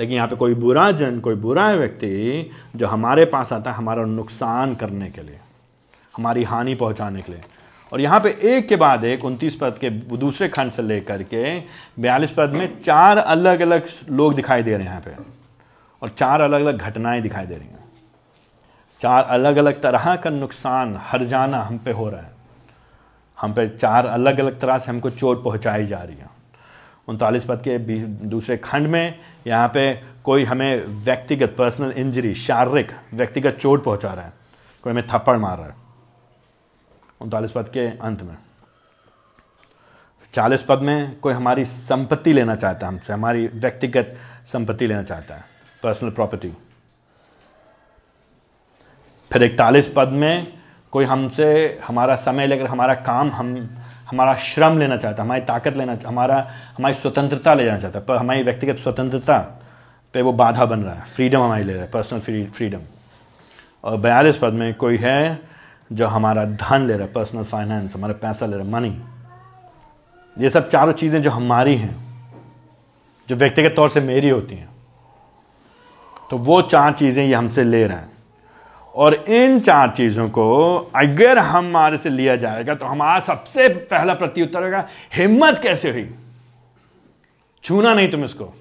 लेकिन यहाँ पे कोई बुरा जन, कोई बुरा व्यक्ति जो हमारे पास आता है हमारा नुकसान करने के लिए, हमारी हानि पहुँचाने के लिए और यहाँ पे एक के बाद एक, उनतीस पद के दूसरे खंड से लेकर के बयालीस पद में चार अलग अलग लोग दिखाई दे रहे हैं यहाँ पे। और चार अलग अलग घटनाएँ दिखाई दे रही हैं। चार अलग अलग तरह का नुकसान हर जाना हम पे हो रहा है। हम पे चार अलग अलग तरह से हमको चोट पहुंचाई जा रही है। उनतालीस पद के दूसरे खंड में यहाँ पे कोई हमें व्यक्तिगत पर्सनल इंजरी शारीरिक व्यक्तिगत चोट पहुँचा रहा है। कोई हमें थप्पड़ मार रहा है। उनतालीस पद के अंत में। चालीस पद में कोई हमारी संपत्ति लेना चाहता है हमसे, हमारी व्यक्तिगत संपत्ति लेना चाहता है पर्सनल प्रॉपर्टी फिर इकतालीस पद में कोई हमसे हमारा समय लेकर हमारा काम, हम, हमारा श्रम लेना चाहता है हमारी ताकत लेना हमारा, हमारी स्वतंत्रता ले जाना चाहता है, पर हमारी व्यक्तिगत स्वतंत्रता पे वो बाधा बन रहा है फ्रीडम हमारी ले रहा है पर्सनल फ्रीडम और बयालीस पद में कोई है जो हमारा धन ले रहा है पर्सनल फाइनेंस हमारा पैसा ले रहा है मनी ये सब चारों चीज़ें जो हमारी हैं, जो व्यक्तिगत तौर से मेरी होती हैं तो वो चार चीज़ें ये हमसे ले रहे हैं। और इन चार चीज़ों को अगर हमारे से लिया जाएगा तो हमारा सबसे पहला प्रत्युत्तर होगा, हिम्मत कैसे हुई? छूना नहीं तुम इसको।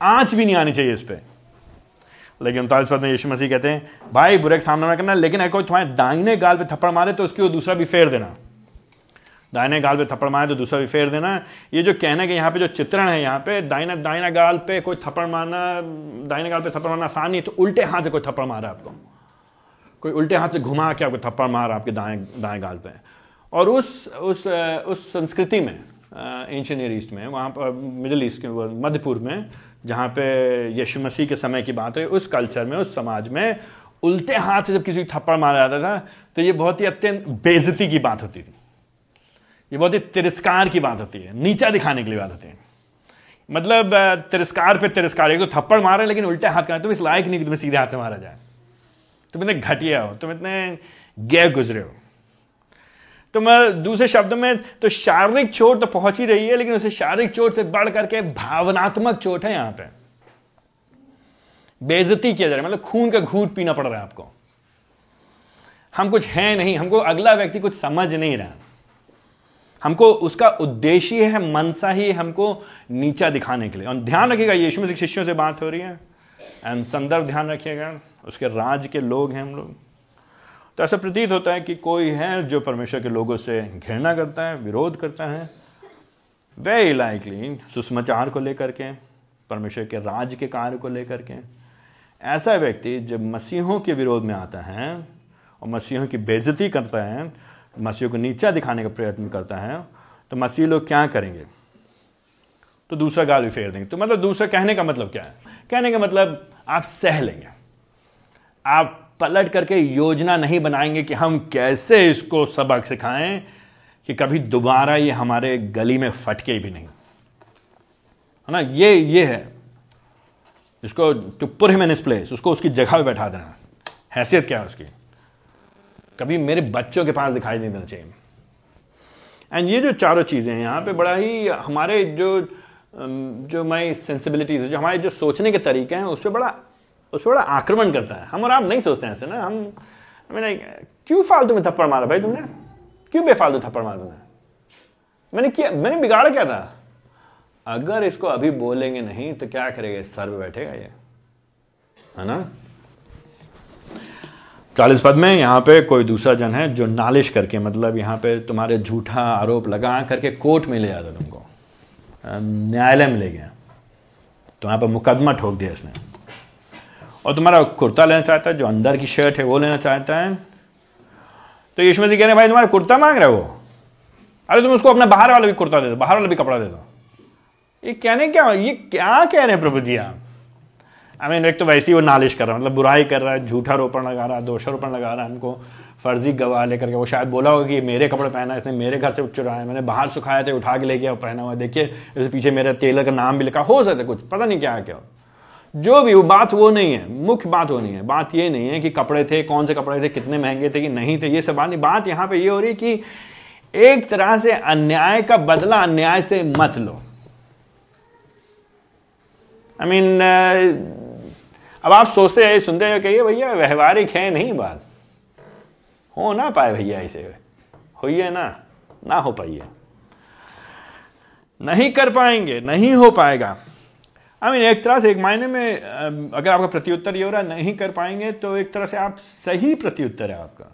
आँच भी नहीं आनी चाहिए इस पर लेकिन उनतालीस पद में यीशु मसीह कहते हैं, भाई, बुरे का सामना करना, लेकिन अगर कोई तुम्हारे दाहिने गाल पे थप्पड़ मारे तो उसकी वो दूसरा भी फेर देना। दाहिने गाल पे थप्पड़ मारे तो दूसरा भी फेर देना। ये जो कहना कि यहाँ पे जो चित्रण है यहाँ पे, दाहिना दाहिना गाल पे कोई थप्पड़ मारना, दाहिने गाल पे थप्पड़ मारना आसान नहीं तो उल्टे हाथ से कोई थप्पड़ मारा आपको। कोई उल्टे हाथ से घुमा के आपको थप्पड़ मारा आपके दाएँ दाएँ गाल पे। और उस उस उस संस्कृति में एंशियन ईस्ट में, वहाँ पर मिडिल ईस्ट के, मध्य पूर्व में जहाँ पे यीशु मसीह के समय की बात है उस कल्चर में, उस समाज में उल्टे हाथ से जब किसी को थप्पड़ मारा जाता था तो ये बहुत ही अत्यंत बेजती की बात होती थी। ये बहुत ही तिरस्कार की बात होती है, नीचा दिखाने के लिए बात होती है। मतलब तिरस्कार पे तिरस्कार, एक तो थप्पड़ मारे, लेकिन उल्टे हाथ का तुम इस लायक नहीं कि तुम्हें सीधे हाथ से मारा जाए। तुम इतने घटिया हो, तुम इतने गैर गुजरे हो। तो मैं दूसरे शब्द में तो शारीरिक चोट तो पहुँच ही रही है, लेकिन उसे शारीरिक चोट से बढ़ करके भावनात्मक चोट है यहाँ पे। बेजती किया जा रहा है मतलब खून का घूट पीना पड़ रहा है आपको। हम कुछ है नहीं, हमको अगला व्यक्ति कुछ समझ नहीं रहा। हमको उसका उद्देश्य है मनसा ही हमको नीचा दिखाने के लिए। और ध्यान रखिएगा, यीशु मसीह शिष्यों से बात हो रही है। एंड संदर्भ ध्यान रखिएगा, उसके राज के लोग हैं हम लोग। तो ऐसा प्रतीत होता है कि कोई है जो परमेश्वर के लोगों से घृणा करता है, विरोध करता है। वेरी लाइकली सुसमाचार को लेकर के, परमेश्वर के राज के कार्य को लेकर के, ऐसा व्यक्ति जब मसीहों के विरोध में आता है और मसीहों की बेजती करता है, मसीहों को नीचा दिखाने का प्रयत्न करता है तो मसीह लोग क्या करेंगे? तो दूसरा गाल भी फेर देंगे। तो मतलब दूसरा कहने का मतलब क्या है? कहने का मतलब आप सह लेंगे। आप पलट करके योजना नहीं बनाएँगे कि हम कैसे इसको सबक सिखाएँ कि कभी दोबारा ये हमारे गली में फटके भी नहीं। है ना? ये ये है। जिसको टू पुर हिम इन इस प्लेस उसको उसकी जगह पे बैठा देना। हैसियत क्या है उसकी? कभी मेरे बच्चों के पास दिखाई नहीं देना चाहिए। एंड ये जो चारों चीज़ें हैं, यहाँ पे बड़ा ही हमारे जो जो माई सेंसिबिलिटीज जो हमारे जो सोचने के तरीके हैं, उस पर बड़ा उस पर आक्रमण करता है। हम और आप नहीं सोचते हैं ऐसे ना। हम मैंने क्यों फालतू में थप्पड़ मारा भाई तुमने? क्यों बेफालतू थप्पड़ मारा तुमने? मैंने किया, मैंने बिगाड़ा क्या था? अगर इसको अभी बोलेंगे नहीं तो क्या करेगा? सर पे बैठेगा ये। है ना? चालीस पद में यहाँ पे कोई दूसरा जन है जो नालिश करके मतलब यहाँ पे तुम्हारे झूठा आरोप लगा करके कोर्ट में ले जाता तुमको। न्यायालय में ले गया। तो यहाँ पर मुकदमा ठोक दिया इसने। और तुम्हारा कुर्ता लेना चाहता है, जो अंदर की शर्ट है, वो लेना चाहता है? तो यीशु मसीह कह रहे भाई, तुम्हारा कुर्ता मांग रहे हो? अरे, तुम उसको अपना बाहर वाला भी कुर्ता दे दो, बाहर वाला भी कपड़ा दे दो। ये कहने क्या, ये क्या कह रहे हैं प्रभु जी आप? आई मीन एक तो वैसे ही वो नालिश कर रहा है मतलब बुराई कर रहा है, झूठा रोपण लगा रहा है, दोषारोपण लगा रहा है हमको, फर्जी गवाह लेकर के। वो शायद बोला होगा कि मेरे कपड़े पहना है, इसने मेरे घर से चुराया मैंने बाहर सुखाया थे, उठा के ले गया पहना हुआ देखिए इसके पीछे मेरे टेलर का नाम भी लिखा, हो सकता है कुछ, पता नहीं क्या क्या। जो भी वो बात वो नहीं है मुख्य बात वो नहीं है। बात ये नहीं है कि कपड़े थे कौन से कपड़े थे कितने महँगे थे कि नहीं थे ये सब बात नहीं। बात यहाँ पे ये हो रही कि एक तरह से अन्याय का बदला अन्याय से मत लो। आई मीन mean, अब आप सोचते हैं सुनते हैं कहिए भैया व्यवहारिक है नहीं बात। हो ना पाए भैया ऐसे होइए ना ना हो पाइए। नहीं कर पाएँगे नहीं हो पाएगा। आई मीन एक तरह से एक मायने में अगर आपका प्रत्युत्तर ये हो रहा नहीं कर पाएँगे तो एक तरह से आप सही प्रत्युत्तर है आपका।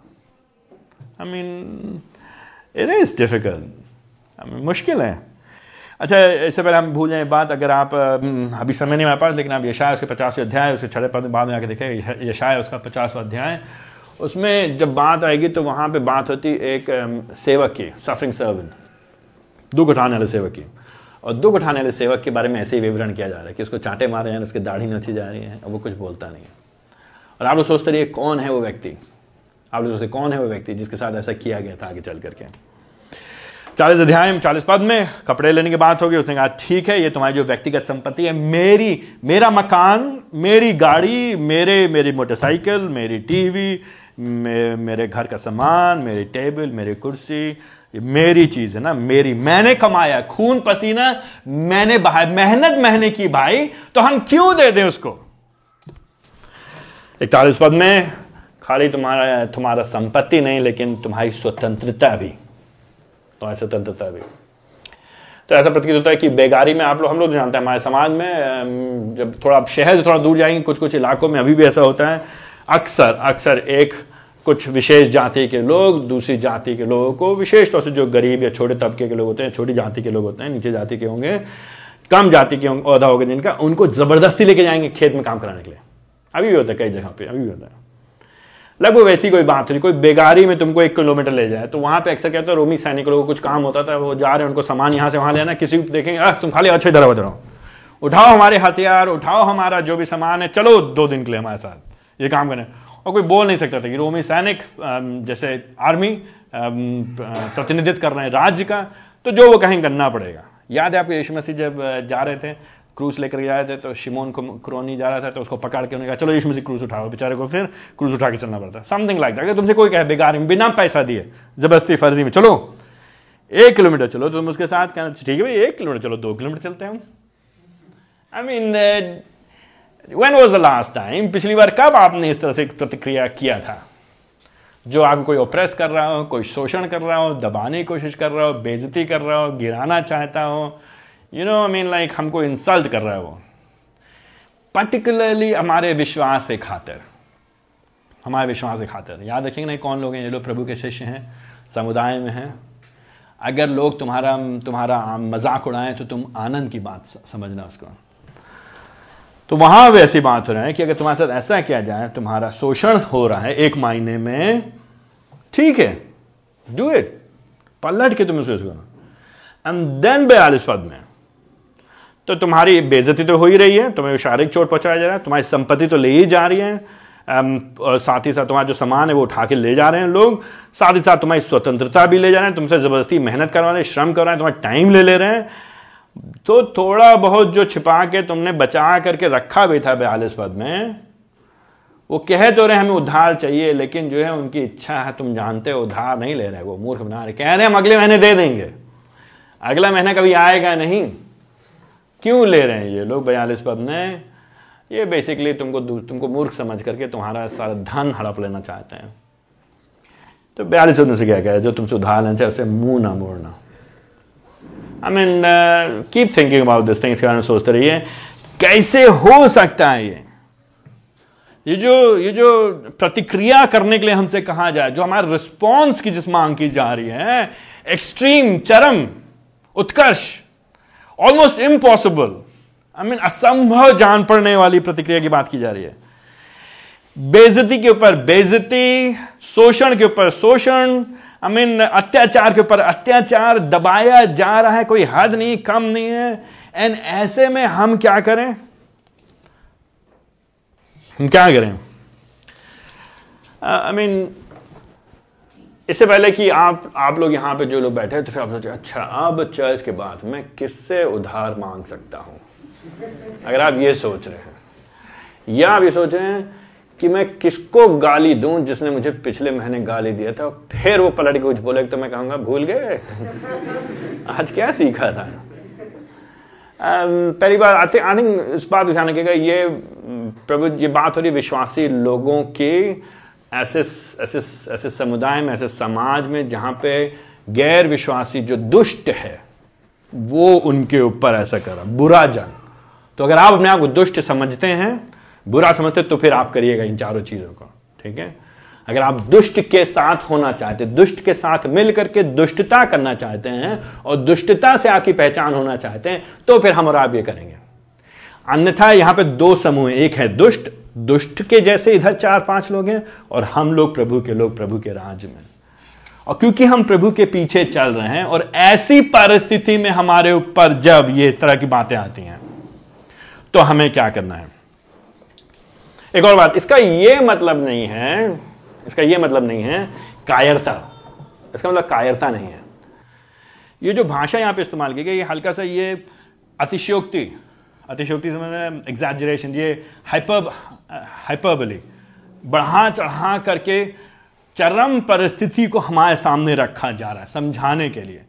I mean it is difficult I mean मुश्किल है। अच्छा इससे पहले हम भूल जाए बात, अगर आप अभी समय नहीं हमारे पास, लेकिन आप यशाय उसके पचास अध्याय उसके छठे पद बाद में आके देखें यशाय उसका पचास अध्याय, उसमें जब बात आएगी तो वहाँ पे बात होती एक सेवक की सफरिंग सर्वेंट दुख उठाने वाले सेवक की। और दुख उठाने वाले सेवक के बारे में ऐसे ही विवरण किया जा रहा है कि उसको चांटे मारे हैं उसकी दाढ़ी नची जा रही है और वो कुछ बोलता नहीं है। और आप लोग सोचते रहिए कौन है वो व्यक्ति? आप लोग सोचते कौन है वो व्यक्ति जिसके साथ ऐसा किया गया था आगे चल करके? चालीस अध्याय में चालीस पद में कपड़े लेने की बात होगी उसने कहा ठीक है ये तुम्हारी जो व्यक्तिगत संपत्ति है मेरी मेरा मकान मेरी गाड़ी मेरे मेरी मोटरसाइकिल मेरी टीवी मे, मेरे घर का सामान मेरी टेबल मेरी कुर्सी ये मेरी चीज़ है ना, मेरी, मैंने कमाया, खून पसीना, मैंने बहाया मेहनत मैंने की भाई तो हम क्यों दे दें उसको? इकतालीस पद में, खाली तुम्हारा तुम्हारा संपत्ति नहीं, लेकिन तुम्हारी स्वतंत्रता भी। तुम्हारी स्वतंत्रता भी। तो ऐसा प्रतीत होता है कि बेगारी में आप लोग, हम लोग जानते हैं, हमारे समाज में जब थोड़ा, शहर से थोड़ा दूर जाएँगे कुछ कुछ इलाकों में अभी भी ऐसा होता है। अक्सर अक्सर एक कुछ विशेष जाति के लोग, दूसरी जाति के लोगों को विशेष तौर से जो गरीब या छोटे तबके के लोग होते हैं, छोटी जाति के लोग होते हैं, नीचे जाति के होंगे, कम जाति के औहदा होगा जिनका, उनको ज़बरदस्ती लेके जाएँगे खेत में काम कराने के लिए। अभी भी होता है कई जगह पे, अभी भी होता है। लगभग वैसी कोई बात नहीं, कोई बेगारी में तुमको एक किलोमीटर ले जाए तो वहाँ पे अक्सर कहते हैं रोमी सैनिक लोगों को कुछ काम होता था, वो जा रहे हैं, उनको सामान यहाँ से वहाँ लेना किसी को देखेंगे अः तुम खाली अच्छे धरा रहो उठाओ हमारे हथियार, उठाओ हमारा जो भी सामान है, चलो दो दिन के लिए हमारे साथ, ये काम करें और कोई बोल नहीं सकता था कि रोमी सैनिक जैसे आर्मी प्रतिनिधित्व कर रहे हैं राज्य का तो जो वो कहीं करना पड़ेगा। याद है आपको यीशु मसीह जब जा रहे थे क्रूज लेकर जा रहे थे तो शिमोन को क्रोनी जा रहा था तो उसको पकड़ के उन्होंने कहा, चलो यीशु मसीह क्रूज उठाओ। बेचारे को फिर क्रूज उठा के चलना पड़ता। समथिंग लाइक अगर तुमसे कोई कहे बेकार बिना पैसा दिए, ज़बरदस्ती फर्जी में, चलो, एक किलोमीटर चलो। तो तुम उसके साथ कहना, ठीक है भाई, एक किलोमीटर चलो, दो किलोमीटर चलते हैं I mean when was the last time पिछली बार कब आपने इस तरह से प्रतिक्रिया किया था? जो आपको कोई ओप्रेस कर रहा हो, कोई शोषण कर रहा हो, दबाने की कोशिश कर रहा हो बेजती कर रहा हो, गिराना चाहता हो you know I mean like हमको इंसल्ट कर रहा है। वो पर्टिकुलरली हमारे विश्वास के खातिर, हमारे विश्वास के खातिर। याद रखेंगे नहीं कौन लोग हैं? ये लोग प्रभु के शिष्य हैं, समुदाय में हैं। अगर लोग तुम्हारा तुम्हारा मज़ाक उड़ाएँ तो तुम आनंद की बात समझना उसको। तो वहाँ ऐसी बात हो रहा है कि अगर तुम्हारे साथ ऐसा किया जाए, तुम्हारा शोषण हो रहा है एक महीने में, ठीक है डू इट पलट के तुम उसको एंड देन बयालीस पद में तो तुम्हारी बेजती तो हो ही रही है, तुम्हें शारीरिक चोट पहुँचाया जा रहा है, तुम्हारी संपत्ति तो ले ही जा रही है। और साथ ही साथ तुम्हारा जो सामान है वो उठा के ले जा रहे हैं लोग। साथ ही साथ तुम्हारी स्वतंत्रता भी ले जा रहे हैं, तुमसे ज़बरदस्ती मेहनत करवा रहे हैं श्रम कर रहे हैं तुम्हारा टाइम ले ले रहे हैं। तो थोड़ा बहुत जो छिपा के तुमने बचा करके रखा भी था बयालीस पद में, वो कह तो रहे हमें उधार चाहिए, लेकिन जो है उनकी इच्छा है, तुम जानते हो, उधार नहीं ले रहे, वो मूर्ख बना रहे। कह रहे हम अगले महीने दे देंगे। अगला महीना कभी आएगा नहीं। क्यों ले रहे हैं ये लोग बयालीस पद में? ये बेसिकली तुमको तुमको मूर्ख समझ करके तुम्हारा सारा धन हड़प लेना चाहते हैं। तो बयालीस पद में से क्या कह? रहे जो तुमसे उधार लेना चाहे, उसे मुँह ना मोड़ना। I mean keep thinking about this thing इसके बारे में सोचते रहिए कैसे हो सकता है ये? ये जो ये जो प्रतिक्रिया करने के लिए हमसे कहा जाए, जो हमारे रिस्पॉन्स की जिस मांग की जा रही है एक्सट्रीम चरम, उत्कर्ष ऑलमोस्ट इम्पॉसिबल आई मीन असंभव जान पड़ने वाली प्रतिक्रिया की बात की जा रही है। बेजती के ऊपर बेजती शोषण के ऊपर शोषण आई मीन अत्याचार के ऊपर अत्याचार दबाया जा रहा है कोई हद नहीं कम नहीं है। एंड ऐसे में हम क्या करें? हम क्या करें? आई uh, मीन इससे पहले कि आप आप लोग यहाँ पे जो लोग बैठे तो फिर आप सोचे अच्छा अब चर्च के बाद मैं किससे उधार मांग सकता हूँ? अगर आप ये सोच रहे हैं या आप ये सोच रहे हैं कि मैं किसको गाली दूँ जिसने मुझे पिछले महीने गाली दिया था? फिर वो पलट के कुछ बोले तो मैं कहूँगा, भूल गए? आज क्या सीखा था? पहली बार आते आई थिंक इस बात ध्यान रखिएगा, ये, प्रभु, ये बात हो रही विश्वासी लोगों के, ऐसे ऐसे ऐसे समुदाय में, ऐसे समाज में, जहाँ पे गैर विश्वासी जो दुष्ट है, वो उनके ऊपर ऐसा कर, बुरा जन। तो अगर आप अपने आप को दुष्ट समझते हैं बुरा समझते तो फिर आप करिएगा इन चारों चीज़ों को, ठीक है? अगर आप दुष्ट के साथ होना चाहते, दुष्ट के साथ मिल करके दुष्टता करना चाहते हैं और दुष्टता से आपकी पहचान होना चाहते हैं तो फिर हम और आप ये करेंगे। अन्यथा यहाँ पे दो समूह एक है दुष्ट दुष्ट के जैसे इधर चार पाँच लोग हैं और हम लोग प्रभु के लोग प्रभु के राज में। और क्योंकि हम प्रभु के पीछे चल रहे हैं और ऐसी परिस्थिति में हमारे ऊपर जब ये तरह की बातें आती हैं तो हमें क्या करना है? एक और बात, इसका यह मतलब नहीं है, इसका यह मतलब नहीं है कायरता। इसका मतलब कायरता नहीं है। ये जो भाषा यहाँ पे इस्तेमाल की गई, ये हल्का सा ये अतिशयोक्ति अतिशयोक्ति समझ एग्जैजरेशन ये हाइपर हाइपरबली बढ़ा चढ़ा करके चरम परिस्थिति को हमारे सामने रखा जा रहा है, समझाने के लिए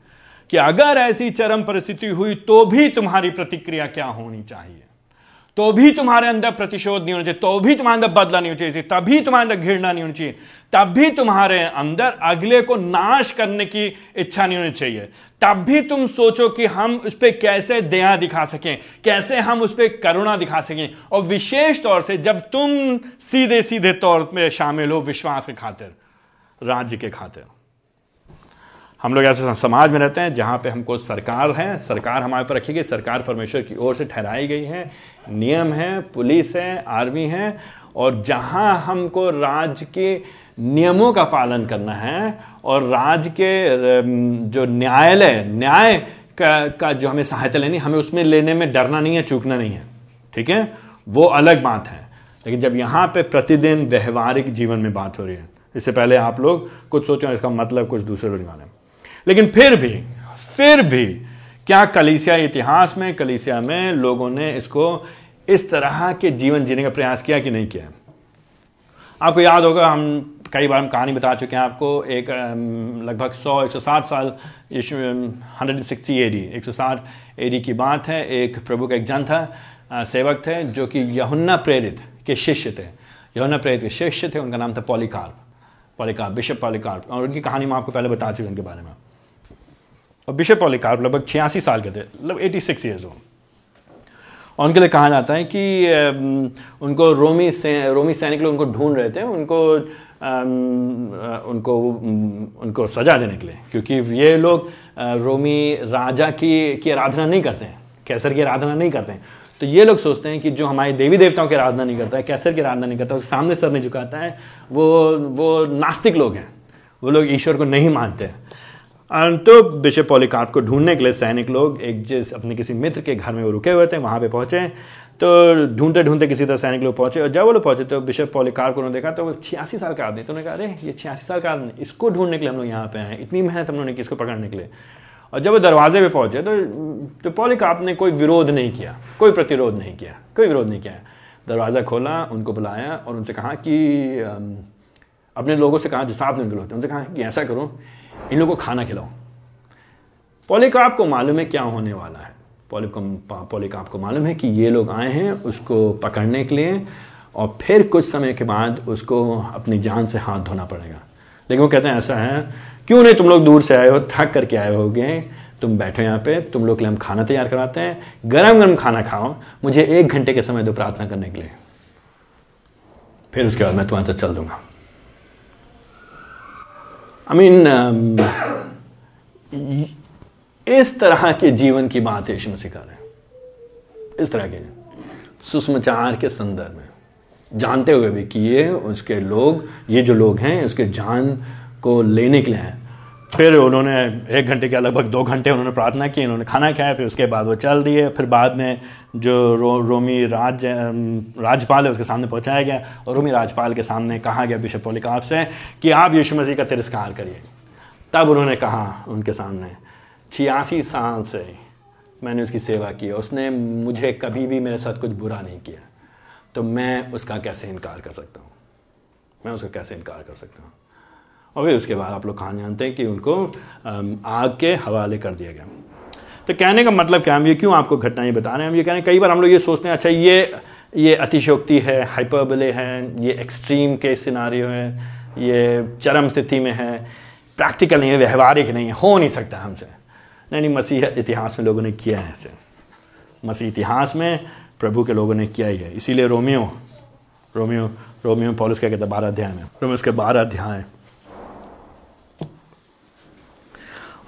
कि अगर ऐसी चरम परिस्थिति हुई तो भी तुम्हारी प्रतिक्रिया क्या होनी चाहिए? तो भी तुम्हारे अंदर प्रतिशोध नहीं होना चाहिए तो भी तुम्हारे अंदर बदला नहीं होना चाहिए, तभी तुम्हारे अंदर घृणा नहीं होनी चाहिए तब भी तुम्हारे अंदर अगले को नाश करने की इच्छा नहीं होनी चाहिए। तब भी तुम सोचो कि हम उस पर कैसे दया दिखा सकें, कैसे हम उस पर करुणा दिखा सकें, और विशेष तौर से जब तुम सीधे सीधे तौर पर शामिल हो विश्वास के खातिर, राज्य के खातिर। हम लोग ऐसे समाज में रहते हैं जहाँ पे हमको सरकार है सरकार हमारे ऊपर रखी गई सरकार परमेश्वर की ओर से ठहराई गई है नियम है पुलिस है आर्मी है और जहाँ हमको राज्य के नियमों का पालन करना है और राज्य के जो न्यायालय न्याय का, का जो हमें सहायता लेनी हमें उसमें लेने में डरना नहीं है चूकना नहीं है। ठीक है? वो अलग बात है। लेकिन जब यहाँ पे प्रतिदिन व्यवहारिक जीवन में बात हो रही है इससे पहले आप लोग कुछ सोचो इसका मतलब कुछ दूसरे लोग माने लेकिन फिर भी फिर भी, क्या कलीसिया इतिहास में, कलीसिया में लोगों ने इसको इस तरह के जीवन जीने का प्रयास किया कि नहीं किया? आपको याद होगा, हम कई बार हम कहानी बता चुके हैं आपको, एक लगभग 100 160 साल हंड्रेड सिक्सटी एडी एक सौ साठ एडी की बात है। एक प्रभु का एक जन था सेवक थे, जो कि यहुन्ना प्रेरित के शिष्य थे। यहुन्ना प्रेरित के शिष्य थे, उनका नाम था पॉलिकार्प पॉलिकार्प, बिशप पॉलिकार्प। और उनकी कहानी मैं आपको पहले बता चुकी उनके बारे में। और बिशप पॉलिकार्प लगभग छियासी साल के थे मतलब एटी सिक्स ईयर्स ओल्ड और उनके लिए कहा जाता है कि उनको रोमी से, रोमी सैनिक लोग उनको ढूंढ रहे थे, उनको उनको उनको सजा देने के लिए, क्योंकि ये लोग रोमी राजा की की आराधना नहीं करते हैं, कैसर की आराधना नहीं करते हैं। तो ये लोग सोचते हैं कि जो हमारे देवी देवताओं की आराधना नहीं करता है, कैसर की आराधना नहीं करता उसके सामने सर नहीं झुकाता है, वो वो नास्तिक लोग हैं, वो लोग ईश्वर को नहीं मानते हैं। तो बिशप पॉलिकार्प को ढूँढने के लिए सैनिक लोग एक जिस अपने किसी मित्र के घर में वो रुके हुए थे, वहाँ पे पहुँचे। तो ढूंढते ढूंढते किसी तरह सैनिक लोग पहुँचे और जब वो लोग पहुँचे तो बिशप पॉलिकार्प को उन्होंने देखा तो वो छियासी साल का आदमी तो उन्होंने कहा, अरे, ये छियासी साल का आदमी, इसको ढूँढने के लिए हम लोग यहाँ पे आए इतनी मेहनत हम लोगों ने किसको पकड़ने के लिए। और जब वो दरवाजे पे पहुँचे तो तो पॉलीकाप ने कोई विरोध नहीं किया, कोई प्रतिरोध नहीं किया, कोई विरोध नहीं किया। दरवाज़ा खोला, उनको बुलाया और उनसे कहा कि अपने लोगों से कहा, जो साथ में लोग थे, उनसे कहा कि ऐसा करो इन लोगों को खाना खिलाओ। पॉलीकाप को मालूम है क्या होने वाला है। पॉलीकाप को मालूम है कि ये लोग आए हैं उसको पकड़ने के लिए और फिर कुछ समय के बाद उसको अपनी जान से हाथ धोना पड़ेगा। लेकिन वो कहते हैं, ऐसा है। क्यों नहीं तुम लोग दूर से आए हो? थक करके आए होगे। तुम बैठो यहाँ पे। तुम लोग के लिए हम खाना तैयार कराते हैं। गरम गरम खाना खाओ। मुझे एक घंटे के समय दो प्रार्थना करने के लिए। फिर उसके बाद मैं तुम्हारे तक चल दूँगा। आई मीन um, इस तरह के जीवन की बात यीशु मसीह कर रहे हैं। इस तरह के सुषमाचार के संदर्भ में। जानते हुए भी कि ये उसके लोग ये जो लोग हैं उसके जान को लेने के लिए हैं। फिर उन्होंने एक घंटे के लगभग दो घंटे उन्होंने प्रार्थना की उन्होंने खाना खाया फिर उसके बाद वो चल दिए। फिर बाद में जो रो, रोमी राज राज्यपाल है उसके सामने पहुँचाया गया और रोमी राजपाल के सामने कहा गया बिशप पोलिकाप से कि आप यीशु मसीह का तिरस्कार करिए। तब उन्होंने कहा उनके सामने छियासी साल से मैंने उसकी सेवा की उसने मुझे कभी भी मेरे साथ कुछ बुरा नहीं किया। तो मैं उसका कैसे इनकार कर सकता हूँ? मैं उसका कैसे इनकार कर सकता हूँ? और फिर उसके बाद आप लोग कहानी जानते हैं कि उनको आग के हवाले कर दिया गया। तो कहने का मतलब क्या हम ये क्यों आपको घटनाएँ बता रहे हैं? हम ये कह रहे हैं, कई बार हम लोग ये सोचते हैं अच्छा ये ये अतिशोक्ति है, हाइपरबले है, ये एक्सट्रीम के सिनारियो है, ये चरम स्थिति में है, प्रैक्टिकल नहीं है, व्यवहारिक नहीं है, हो नहीं सकता हमसे। नहीं नहीं, मसीह इतिहास में लोगों ने किया है ऐसे। मसीह इतिहास में प्रभु के लोगों ने किया ही है। इसीलिए रोमियो रोमियो रोमियो पॉलिस क्या कहते बारह अध्याय में। रोमियो, उसके बारह अध्याय।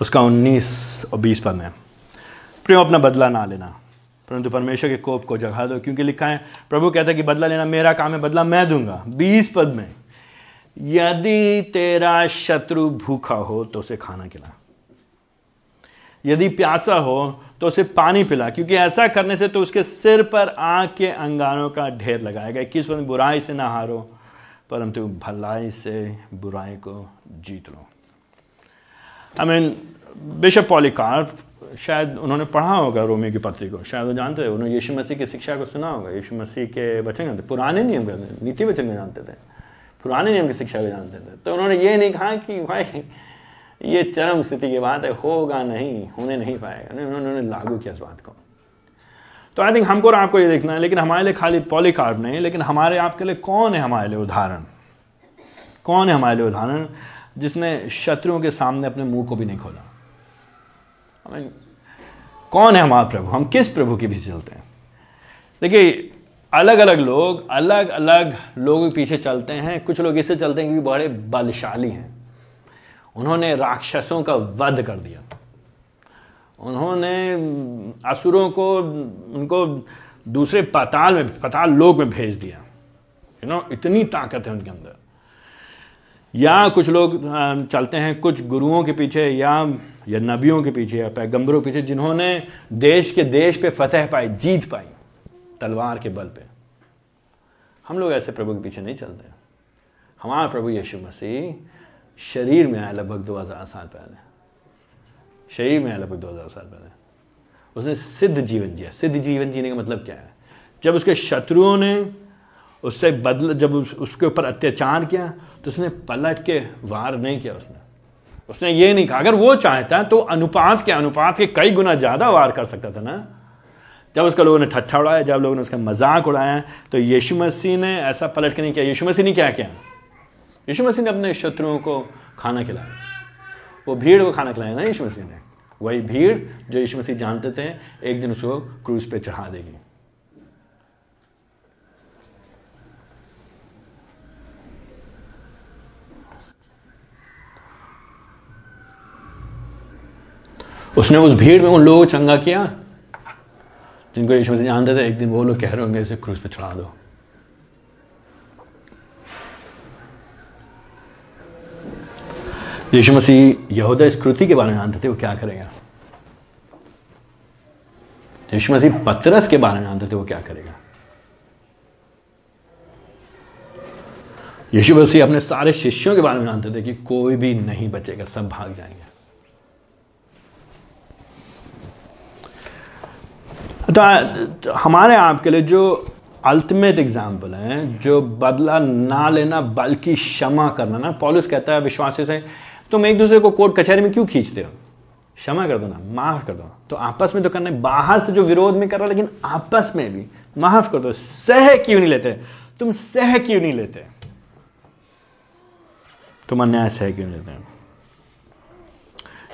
उसका उन्नीस और बीस पद में। प्रेम अपना बदला ना लेना। परंतु परमेश्वर के कोप को जगा दो, क्योंकि लिखा है, प्रभु कहता है कि बदला लेना मेरा काम है, बदला मैं दूँगा। बीस पद में, यदि तेरा शत्रु भूखा हो तो उसे खाना खिला। यदि प्यासा हो तो उसे पानी पिला, क्योंकि ऐसा करने से तो उसके सिर पर आग के अंगारों का ढेर लगाएगा। किस पर बुराई से ना हारो, परंतु भलाई से बुराई को जीत लो। आई मीन बिशप पॉलिकार्प शायद उन्होंने पढ़ा होगा रोमी की पत्री को। शायद वो जानते थे, उन्होंने यीशु मसीह की शिक्षा को सुना होगा, यीशु मसीह के वचन जानते पुराने नियम के नीति वचन में जानते थे, पुराने नियम की शिक्षा भी जानते थे। तो उन्होंने ये नहीं कहा कि भाई, ये चरम स्थिति की बात है, होगा नहीं, होने नहीं पाएगा। नहीं, उन्होंने लागू किया इस बात को। तो आई थिंक हमको और आपको ये देखना है, लेकिन हमारे लिए खाली पॉलीकार्प नहीं, लेकिन हमारे, आपके लिए कौन है हमारे लिए उदाहरण? कौन है हमारे लिए उदाहरण? जिसने शत्रुओं के सामने अपने मुँह को भी नहीं खोला। हमें कौन है हमारा प्रभु? हम किस प्रभु के पीछे चलते हैं? देखिए अलग अलग लोग अलग अलग लोगों के पीछे चलते हैं। कुछ लोग इससे चलते हैं क्योंकि बड़े बलशाली हैं। उन्होंने राक्षसों का वध कर दिया। उन्होंने असुरों को, उनको दूसरे पाताल में, पताल लोक में भेज दिया। यू नो इतनी ताकत है उनके अंदर। या कुछ लोग चलते हैं कुछ गुरुओं के पीछे या या नबियों के पीछे या पैगंबरों के पीछे जिन्होंने देश के देश पे फतेह पाई, जीत पाई, तलवार के बल पे। हम लोग ऐसे प्रभु के पीछे नहीं चलते। हमारा प्रभु यीशु मसीह शरीर में आया लगभग दो हज़ार साल पहले। शरीर में आया लगभग दो हज़ार साल पहले। उसने सिद्ध जीवन जिया। सिद्ध जीवन जीने का मतलब क्या है? जब उसके शत्रुओं ने उससे बदल, जब उसके ऊपर अत्याचार किया तो उसने पलट के वार नहीं किया उसने। उसने ये नहीं कहा, अगर वो चाहता तो अनुपात के अनुपात के कई गुना ज़्यादा वार कर सकता था ना। जब उसका लोगों ने ठट्ठा उड़ाया, जब लोगों ने उसका मज़ाक उड़ाया तो यीशु मसीह ने ऐसा पलट के नहीं किया। यीशु मसीह ने क्या किया? यीशु मसीह ने अपने शत्रुओं को खाना खिलाया। वो भीड़ को खाना खिलाया ना यीशु मसीह ने। वही भीड़ जो यीशु मसीह जानते थे, एक दिन उसको क्रूज पे चढ़ा देगी। उसने उस भीड़ में उन लोगों को चंगा किया, जिनको यीशु मसीह जानते थे, एक दिन वो लोग कह रहे होंगे, इसे क्रूज पे चढ़ा दो। यीशु मसीह यहूदा इस कृति के बारे में जानते थे, वो क्या करेगा? यीशु मसीह पतरस के बारे में जानते थे, वो क्या करेगा? यीशु मसीह अपने सारे शिष्यों के बारे में जानते थे कि कोई भी नहीं बचेगा, सब भाग जाएँगे। तो हमारे आपके लिए जो अल्टीमेट एग्ज़ाम्पल है, जो बदला ना लेना, बल्कि क्षमा करना, ना, पॉलिस कहता है विश्वास से, तुम एक दूसरे को कोर्ट कचहरी में क्यों खींचते हो? क्षमा कर दो ना माफ़ कर दो तो आपस में तो करना बाहर से जो विरोध में कर रहा लेकिन आपस में भी माफ़ कर दो। सह क्यों नहीं लेते? तुम सह क्यों नहीं लेते? तुम अन्याय सह क्यों नहीं लेते?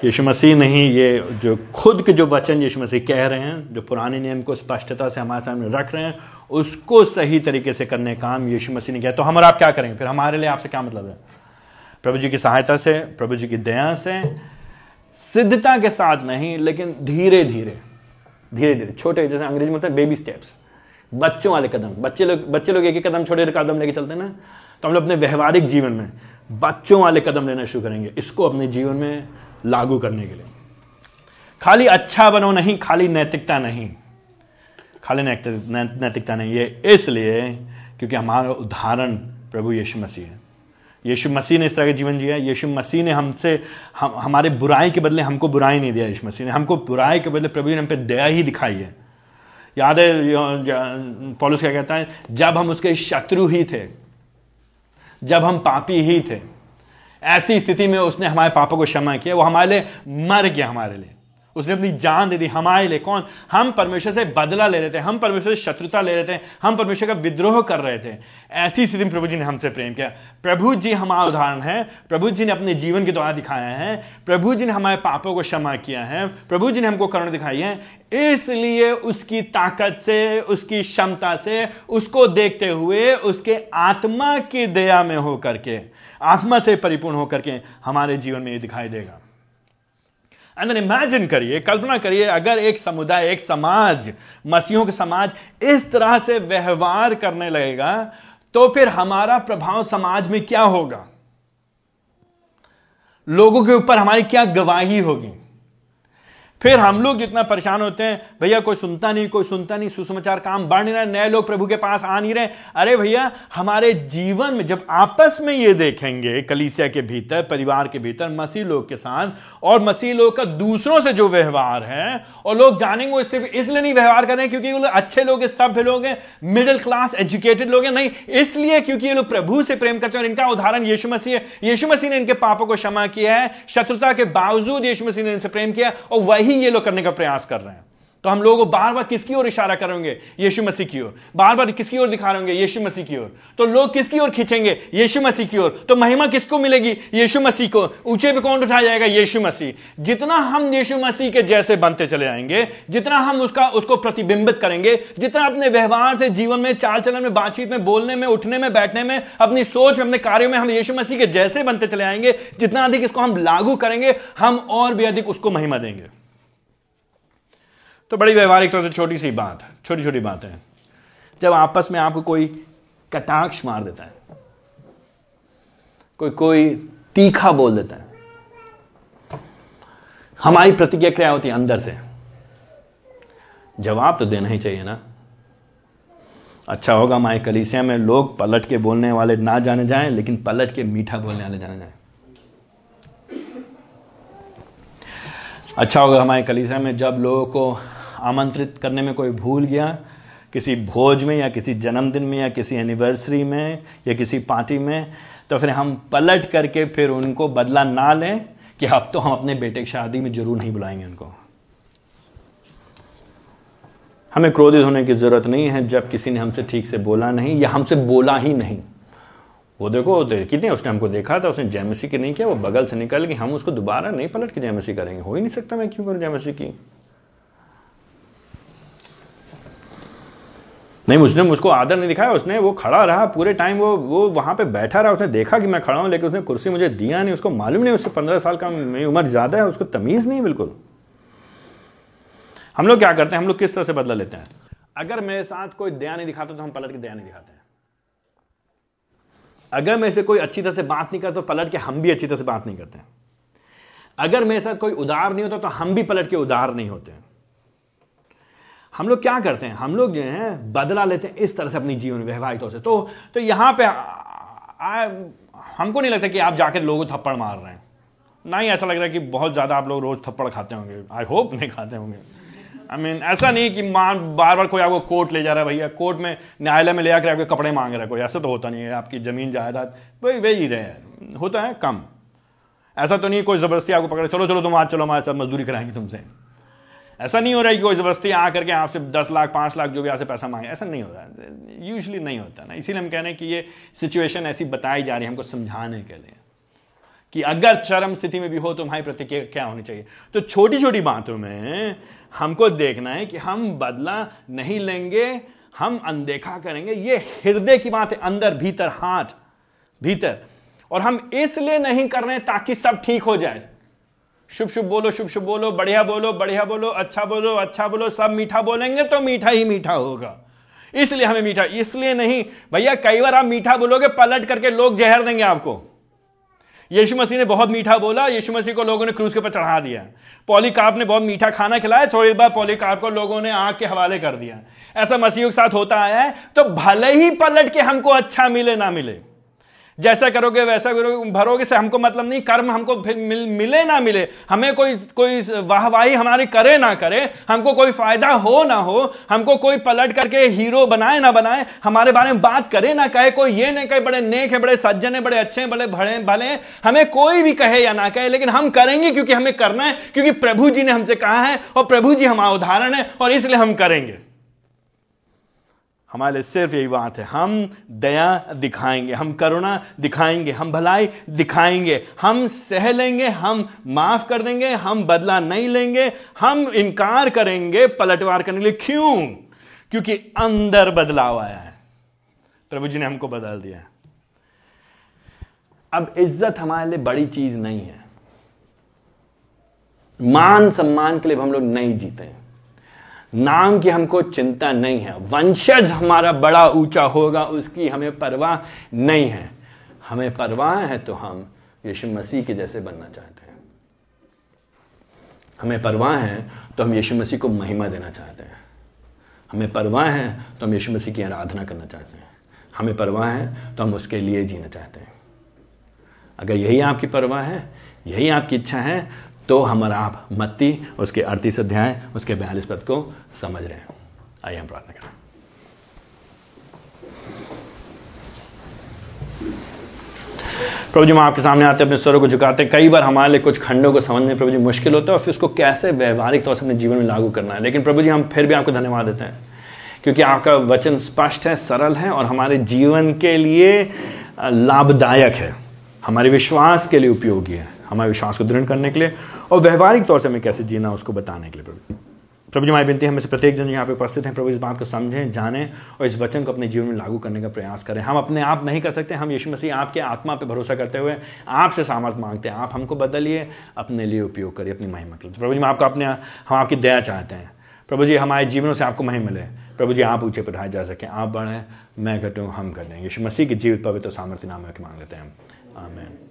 यीशु मसीह नहीं, ये जो खुद के जो वचन यीशु मसीह कह रहे हैं, जो पुराने नियम को स्पष्टता से हमारे सामने रख रहे हैं, उसको सही तरीके से करने काम यीशु मसीह ने किया। तो हम और आप क्या करेंगे? फिर हमारे लिए आपसे क्या मतलब है? प्रभु जी की सहायता से, प्रभु जी की दया से, सिद्धता के साथ नहीं, लेकिन धीरे धीरे धीरे धीरे छोटे, जैसे अंग्रेज़ी में है बेबी स्टेप्स बच्चों वाले कदम, बच्चे लोग बच्चे लोग एक एक कदम छोटे कदम लेके चलते हैं ना? तो हम लोग अपने व्यवहारिक जीवन में बच्चों वाले कदम लेना शुरू करेंगे। इसको अपने जीवन में लागू करने के लिए। खाली अच्छा बनो नहीं, खाली नैतिकता नहीं। खाली नैतिकता नहीं, ये इसलिए क्योंकि हमारा उदाहरण प्रभु यीशु मसीह है। यीशु मसीह ने इस तरह का जीवन जिया, यीशु मसीह ने हमसे, हम, हमारे बुराई के बदले हमको बुराई नहीं दिया, यीशु मसीह ने हमको बुराई के बदले प्रभु ने हम पे दया ही दिखाई है। याद है पॉलिस क्या कहता है, जब हम उसके शत्रु ही थे, जब हम पापी ही थे ऐसी स्थिति में उसने हमारे पापा को क्षमा किया, वो हमारे लिए मर गया हमारे लिए। उसने अपनी जान दे दी हमारे लिए। कौन? हम परमेश्वर से बदला ले रहे थे, हम परमेश्वर से शत्रुता ले रहे थे, हम परमेश्वर का विद्रोह कर रहे थे। ऐसी स्थिति में प्रभु जी ने हमसे प्रेम किया। प्रभु जी हमारा उदाहरण है। प्रभु जी ने अपने जीवन के द्वारा दिखाया है। प्रभु जी ने हमारे पापों को क्षमा किया है। प्रभु जी ने हमको करुण दिखाई है। इसलिए उसकी ताकत से, उसकी क्षमता से, उसको देखते हुए, उसके आत्मा की दया में होकर के आत्मा से परिपूर्ण होकर के हमारे जीवन में ये दिखाई देगा। एंड इमेजिन करिए, कल्पना करिए, अगर एक समुदाय, एक समाज, मसीहों के समाज इस तरह से व्यवहार करने लगेगा तो फिर हमारा प्रभाव समाज में क्या होगा? लोगों के ऊपर हमारी क्या गवाही होगी? फिर हम लोग जितना परेशान होते हैं, भैया, कोई सुनता नहीं, कोई सुनता नहीं, सुसमाचार काम बढ़ नहीं रहा, नए लोग प्रभु के पास आ नहीं रहे। अरे भैया, हमारे जीवन में जब आपस में ये देखेंगे, कलीसिया के भीतर, परिवार के भीतर, मसीह लोग के साथ, और मसीह लोग का दूसरों से जो व्यवहार है, और लोग जानेंगे वो सिर्फ़ इसलिए नहीं व्यवहार कर रहे क्योंकि वो लोग अच्छे लोग हैं, सभ्य लोग हैं मिडिल क्लास एजुकेटेड लोग हैं। नहीं, इसलिए क्योंकि ये लोग प्रभु से प्रेम करते हैं, और इनका उदाहरण यीशु मसीह है। यीशु मसीह ने इनके पापों को क्षमा किया है, शत्रुता के बावजूद यीशु मसीह ने इनसे प्रेम किया, और वही ही ये लोग करने का प्रयास कर रहे हैं। तो हम लोग बार बार किसकी ओर इशारा करेंगे? यीशु मसीह की ओर। बार बार किसकी ओर दिखा रहे यीशु मसीह की ओर। तो लोग किसकी ओर खींचेंगे? यीशु मसीह की ओर। तो महिमा किसको मिलेगी? यीशु मसीह को। ऊँचे पे कौन उठाया जाएगा? यीशु मसीह। जितना हम यीशु मसीह के जैसे बनते चले आएँगे, जितना हम उसका, उसको प्रतिबिंबित करेंगे, जितना अपने व्यवहार से, जीवन में, चाल चलन में, बातचीत में, बोलने में, उठने में, बैठने में, अपनी सोच में अपने कार्यों में हम यीशु मसीह के जैसे बनते चले आएँगे, जितना अधिक इसको हम लागू करेंगे, हम और भी अधिक उसको महिमा देंगे। तो बड़ी व्यवहारिक तौर से छोटी सी बात छोटी छोटी बातें जब आपस में आपको कोई कटाक्ष मार देता है, कोई कोई तीखा बोल देता है, हमारी प्रतिक्रिया होती है अंदर से। जवाब तो देना ही चाहिए ना। अच्छा होगा हमारे कलीसिया में लोग पलट के बोलने वाले ना जाने जाएँ, लेकिन पलट के मीठा बोलने वाले जाने जाएँ। अच्छा होगा हमारे कलीसिया में जब लोगों को आमंत्रित करने में कोई भूल गया? किसी भोज में या किसी जन्मदिन में या किसी एनिवर्सरी में या किसी पार्टी में? तो फिर हम पलट करके फिर उनको बदला ना लें कि अब तो हम अपने बेटे की शादी में ज़रूर नहीं बुलाएँगे उनको। हमें क्रोधित होने की ज़रूरत नहीं है जब किसी ने हमसे ठीक से बोला नहीं या हमसे बोला ही नहीं। वो देखो कितने, उसने हमको देखा था, उसने जैमसी की नहीं किया, वो बगल से निकल गई, हम उसको दोबारा नहीं पलट के जैमसी करेंगे। हो ही नहीं सकता मैं क्यों करूँ जैमसी की? नहीं उसने मुझको आदर नहीं दिखाया, उसने वो खड़ा रहा पूरे टाइम वो वो वहाँ पे बैठा रहा, उसने देखा कि मैं खड़ा हूँ, लेकिन उसने कुर्सी मुझे दिया नहीं, उसको मालूम नहीं, उससे पंद्रह साल का मेरी उम्र ज़्यादा है, उसको तमीज नहीं बिल्कुल। हम लोग क्या करते हैं, हम लोग किस तरह से बदला लेते हैं? अगर मेरे साथ कोई दया नहीं दिखाता तो हम पलट के दया नहीं दिखाते हैं। अगर मेरे से कोई अच्छी तरह से बात नहीं करता तो पलट के हम भी अच्छी तरह से बात नहीं करते हैं। अगर मेरे साथ कोई उदार नहीं होता तो हम भी पलट के उदार नहीं होते हैं। हम लोग क्या करते हैं? हम लोग जो है बदला लेते हैं इस तरह से अपनी जीवन वैवाहिक तौर से। तो तो यहाँ पे आ, हमको नहीं लगता कि आप जाकर लोगों थप्पड़ मार रहे हैं। ना ही ऐसा लग रहा है कि बहुत ज़्यादा आप लोग रोज थप्पड़ खाते होंगे। आई होप नहीं खाते होंगे। आई मीन ऐसा नहीं कि मान बार बार कोई आपको कोर्ट ले जा रहा है भैया कोर्ट में न्यायालय में ले आकर आपके कपड़े मांग रहा है कोई। ऐसा तो होता नहीं है। आपकी ज़मीन जायदाद वही वही रहे। होता है कम। ऐसा तो नहीं कोई ज़बरदस्ती आपको पकड़े चलो चलो तुम आज चलो हमारे साथ मजदूरी कराएँगे तुमसे। ऐसा नहीं हो रहा है कि कोई ज़बरदस्ती आ करके आपसे दस लाख, पाँच लाख जो भी आपसे पैसा मांगे, ऐसा नहीं हो रहा है। यूजली नहीं होता ना। इसीलिए हम कह रहे हैं कि ये सिचुएशन ऐसी बताई जा रही है हमको समझाने के लिए कि अगर चरम स्थिति में भी हो तो हमारी प्रतिक्रिया क्या होनी चाहिए। तो छोटी छोटी बातों में हमको देखना है कि हम बदला नहीं लेंगे, हम अनदेखा करेंगे। ये हृदय की बात है, अंदर, भीतर, हाथ, भीतर। और हम इसलिए नहीं कर रहे हैं ताकि सब ठीक हो जाए। शुभ शुभ बोलो, शुभ शुभ बोलो, बढ़िया बोलो बढ़िया बोलो अच्छा बोलो अच्छा बोलो, सब मीठा बोलेंगे तो मीठा ही मीठा होगा। इसलिए हमें मीठा, इसलिए नहीं, भैया कई बार आप मीठा बोलोगे, पलट करके लोग जहर देंगे आपको। यीशु मसीह ने बहुत मीठा बोला, यीशु मसीह को लोगों ने क्रूज के ऊपर चढ़ा दिया। पॉलीकार्प ने बहुत मीठा खाना खिलाया, थोड़ी बार पॉलीकार्प को लोगों ने आग के हवाले कर दिया। ऐसा मसीह के साथ होता आया है तो भले ही पलट के हमको अच्छा मिले, ना मिले जैसा करोगे वैसा करोगे भरोगे से हमको मतलब नहीं कर्म हमको फिर मिल, मिले ना मिले हमें कोई कोई वाहवाही हमारी करे ना करे हमको कोई फ़ायदा हो ना हो हमको कोई पलट करके हीरो बनाए ना बनाए हमारे बारे में बात करे ना कहे कोई ये नहीं कहे बड़े नेक है बड़े सज्जन है बड़े अच्छे हैं बड़े भड़े भले हमें कोई भी कहे या ना कहे लेकिन हम करेंगे क्योंकि हमें करना है क्योंकि प्रभु जी ने हमसे कहा है और प्रभु जी हमारा उदाहरण है और इसलिए हम करेंगे। हमारे सिर्फ़ यही बात है। हम दया दिखाएँगे, हम करुणा दिखाएँगे, हम भलाई दिखाएँगे। हम सह लेंगे, हम माफ़ कर देंगे, हम बदला नहीं लेंगे, हम इनकार करेंगे पलटवार करने के लिए। क्यों? क्योंकि अंदर बदलाव आया है। प्रभु जी ने हमको बदल दिया अब इज़्ज़त हमारे लिए बड़ी चीज़ नहीं है। मान सम्मान के लिए हम लोग नहीं जीते हैं। नाम की हमको चिंता नहीं है। वंशज हमारा बड़ा ऊँचा होगा, उसकी हमें परवाह नहीं है। हमें परवाह है तो हम यीशु मसीह के जैसे बनना चाहते हैं। हमें परवाह है तो हम यीशु मसीह को महिमा देना चाहते हैं। हमें परवाह है तो हम यीशु मसीह की आराधना करना चाहते हैं। हमें परवाह है तो हम उसके लिए जीना चाहते हैं। अगर यही आपकी परवाह है, यही आपकी इच्छा है तो हमारा आप मत्ती, उसके अड़तीस अध्याय, उसके बयालीस पद को समझ रहे हैं। आइए हम प्रार्थना करें। प्रभु जी, हम आपके सामने आते हैं, अपने स्वरों को झुकाते हैं। कई बार हमारे लिए कुछ खंडों को समझने प्रभु जी मुश्किल होता है, और फिर उसको कैसे व्यवहारिक तौर से अपने जीवन में लागू करना है। लेकिन प्रभु जी, हम फिर भी आपको धन्यवाद देते हैं, क्योंकि आपका वचन स्पष्ट है, सरल है, और हमारे जीवन के लिए लाभदायक है। हमारे विश्वास के लिए उपयोगी है। हमारे विश्वास को दृढ़ करने के लिए और व्यवहारिक तौर से हमें कैसे जीना उसको बताने के लिए प्रभु प्रभु जी, हमारी विनती हमें से प्रत्येक जन यहाँ पे उपस्थित हैं, प्रभु इस बात को समझें, जानें और इस वचन को अपने जीवन में लागू करने का प्रयास करें। हम अपने आप नहीं कर सकते, हम यीशु मसीह आपके आत्मा पे भरोसा करते हुए आपसे सामर्थ्य मांगते हैं। आप हमको बदलिए, अपने लिए उपयोग करिए, अपनी महिमा के लिए। प्रभु जी, हम आपका अपने, हम आपकी दया चाहते हैं। प्रभु जी, हमारे जीवनों से आपको महिमा मिले। प्रभु जी, आप ऊँचे बढ़ाए जा सकें, आप बढ़ें, मैं घटूँ, हम घटें। यीशु मसीह के जीवित, पवित्र, सामर्थ्य नाम के मांग लेते हैं। आमेन।